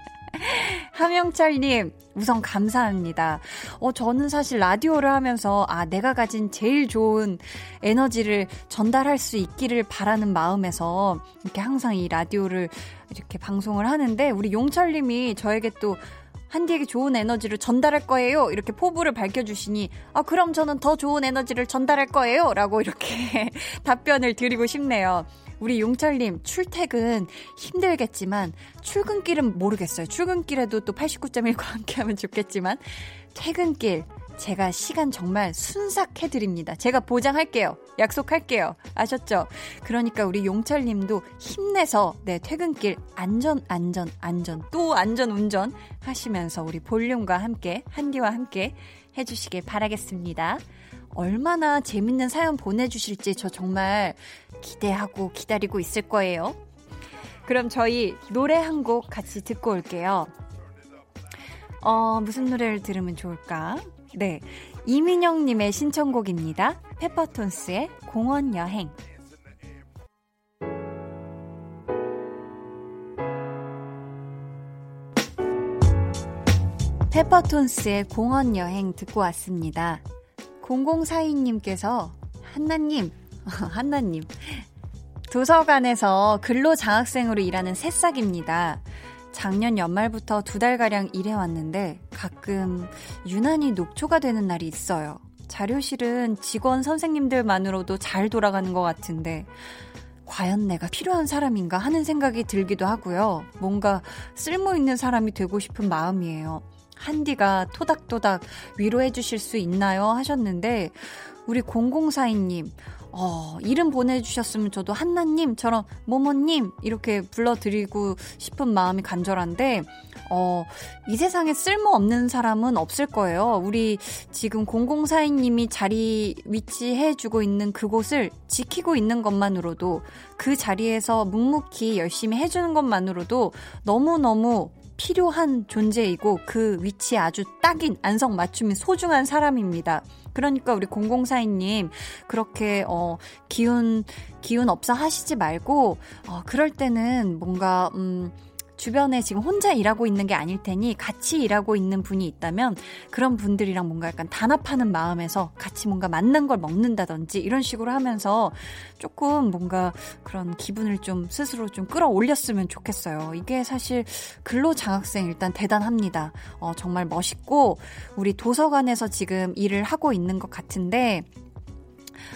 함영철님, 우선 감사합니다. 어, 저는 사실 라디오를 하면서, 아, 내가 가진 제일 좋은 에너지를 전달할 수 있기를 바라는 마음에서, 이렇게 항상 이 라디오를 이렇게 방송을 하는데, 우리 용철님이 저에게 또, 한디에게 좋은 에너지를 전달할 거예요. 이렇게 포부를 밝혀주시니, 아, 그럼 저는 더 좋은 에너지를 전달할 거예요. 라고 이렇게 *laughs* 답변을 드리고 싶네요. 우리 용철님, 출퇴근 힘들겠지만, 출근길은 모르겠어요. 출근길에도 또 89.1과 함께 하면 좋겠지만, 퇴근길, 제가 시간 정말 순삭해드립니다. 제가 보장할게요. 약속할게요. 아셨죠? 그러니까 우리 용철 님도 힘내서, 네, 퇴근길 안전, 안전, 안전, 또 안전 운전 하시면서 우리 볼륨과 함께, 한디와 함께 해주시길 바라겠습니다. 얼마나 재밌는 사연 보내주실지 저 정말 기대하고 기다리고 있을 거예요. 그럼 저희 노래 한 곡 같이 듣고 올게요. 어, 무슨 노래를 들으면 좋을까? 네. 이민영님의 신청곡입니다. 페퍼톤스의 공원 여행. 페퍼톤스의 공원 여행 듣고 왔습니다. 0042님께서 한나님, *laughs* 한나님, 도서관에서 근로 장학생으로 일하는 새싹입니다. 작년 연말부터 두 달가량 일해왔는데 가끔 유난히 녹초가 되는 날이 있어요. 자료실은 직원 선생님들만으로도 잘 돌아가는 것 같은데 과연 내가 필요한 사람인가 하는 생각이 들기도 하고요. 뭔가 쓸모 있는 사람이 되고 싶은 마음이에요. 한디가 토닥토닥 위로해 주실 수 있나요? 하셨는데, 우리 0042님, 어, 이름 보내주셨으면 저도 한나님처럼 모모님 이렇게 불러드리고 싶은 마음이 간절한데, 어, 이 세상에 쓸모없는 사람은 없을 거예요. 우리 지금 0042님이 자리 위치해주고 있는 그곳을 지키고 있는 것만으로도 그 자리에서 묵묵히 열심히 해주는 것만으로도 너무너무 필요한 존재이고 그 위치에 아주 딱인 안성 맞춤인 소중한 사람입니다. 그러니까 우리 0042님 그렇게 어 기운 기운 없어 하시지 말고 어 그럴 때는 뭔가 음 주변에 지금 혼자 일하고 있는 게 아닐 테니 같이 일하고 있는 분이 있다면 그런 분들이랑 뭔가 약간 단합하는 마음에서 같이 뭔가 맞는 걸 먹는다든지 이런 식으로 하면서 조금 뭔가 그런 기분을 좀 스스로 좀 끌어올렸으면 좋겠어요. 이게 사실 근로장학생 일단 대단합니다. 어, 정말 멋있고 우리 도서관에서 지금 일을 하고 있는 것 같은데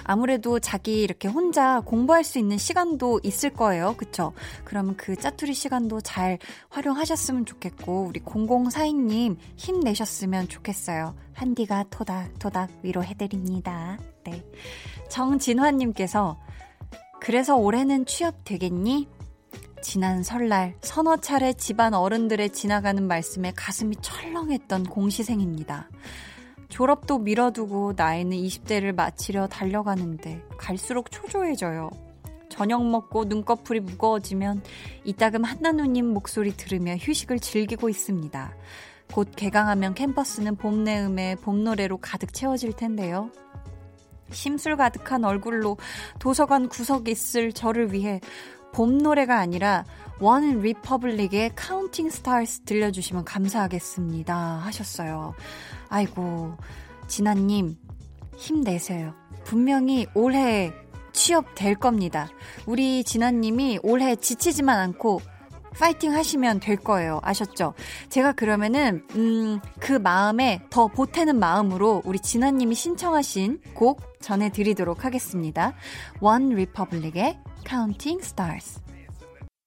아무래도 자기 이렇게 혼자 공부할 수 있는 시간도 있을 거예요. 그쵸? 그러면 그 짜투리 시간도 잘 활용하셨으면 좋겠고, 우리 0042님 힘내셨으면 좋겠어요. 한디가 토닥토닥 위로해드립니다. 네. 정진환님께서, 그래서 올해는 취업 되겠니? 지난 설날 서너 차례 집안 어른들의 지나가는 말씀에 가슴이 철렁했던 공시생입니다. 졸업도 미뤄두고 나이는 20대를 마치려 달려가는데 갈수록 초조해져요. 저녁 먹고 눈꺼풀이 무거워지면 이따금 한나누님 목소리 들으며 휴식을 즐기고 있습니다. 곧 개강하면 캠퍼스는 봄 내음에 봄 노래로 가득 채워질 텐데요. 심술 가득한 얼굴로 도서관 구석에 있을 저를 위해 봄 노래가 아니라 OneRepublic의 Counting Stars 들려주시면 감사하겠습니다 하셨어요. 아이고 진아님 힘내세요. 분명히 올해 취업 될 겁니다. 우리 진아님이 올해 지치지만 않고 파이팅 하시면 될 거예요. 아셨죠? 제가 그러면은, 음, 그 마음에 더 보태는 마음으로 우리 진아님이 신청하신 곡 전해드리도록 하겠습니다. 원 리퍼블릭의 Counting Stars.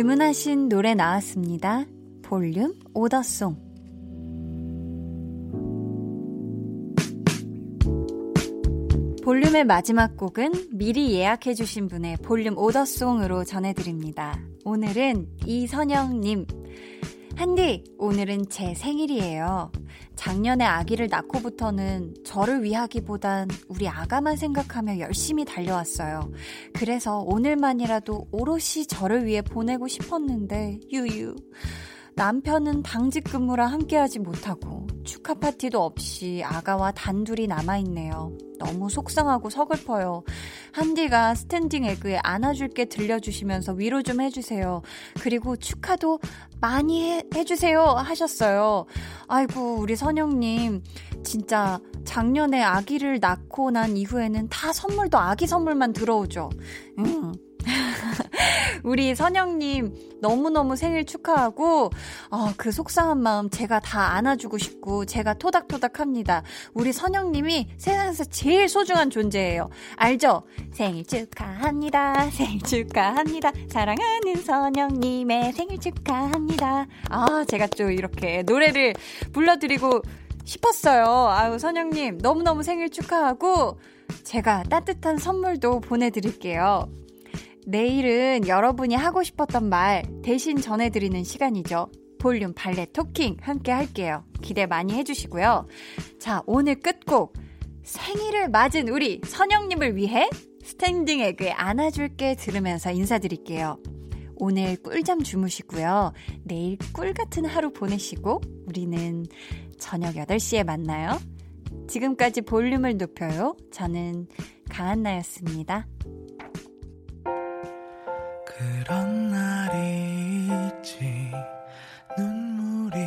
주문하신 노래 나왔습니다. 볼륨 오더송. 볼륨의 마지막 곡은 미리 예약해주신 분의 볼륨 오더송으로 전해드립니다. 오늘은 이선영님. 한디, 오늘은 제 생일이에요. 작년에 아기를 낳고부터는 저를 위하기보단 우리 아가만 생각하며 열심히 달려왔어요. 그래서 오늘만이라도 오롯이 저를 위해 보내고 싶었는데, 유유. 남편은 당직 근무라 함께하지 못하고 축하 파티도 없이 아가와 단둘이 남아있네요. 너무 속상하고 서글퍼요. 한디가 스탠딩 에그의 안아줄게 들려주시면서 위로 좀 해주세요. 그리고 축하도 많이 해, 해주세요 하셨어요. 아이고 우리 선영님 진짜 작년에 아기를 낳고 난 이후에는 다 선물도 아기 선물만 들어오죠. 음. *laughs* 우리 선영님 너무너무 생일 축하하고 어, 그 속상한 마음 제가 다 안아주고 싶고 제가 토닥토닥 합니다. 우리 선영님이 세상에서 제일 소중한 존재예요. 알죠? 생일 축하합니다. 생일 축하합니다. 사랑하는 선영님의 생일 축하합니다. 아 제가 또 이렇게 노래를 불러드리고 싶었어요. 아유 선영님 너무너무 생일 축하하고 제가 따뜻한 선물도 보내드릴게요. 내일은 여러분이 하고 싶었던 말 대신 전해드리는 시간이죠. 볼륨 valet talking 함께 할게요. 기대 많이 해주시고요. 자, 오늘 끝곡. 생일을 맞은 우리 선영님을 위해 스탠딩 에그의 안아줄게 들으면서 인사드릴게요. 오늘 꿀잠 주무시고요. 내일 꿀 같은 하루 보내시고 우리는 저녁 8시에 만나요. 지금까지 볼륨을 높여요. 저는 강한나였습니다. 그런 날이 있지. 눈물이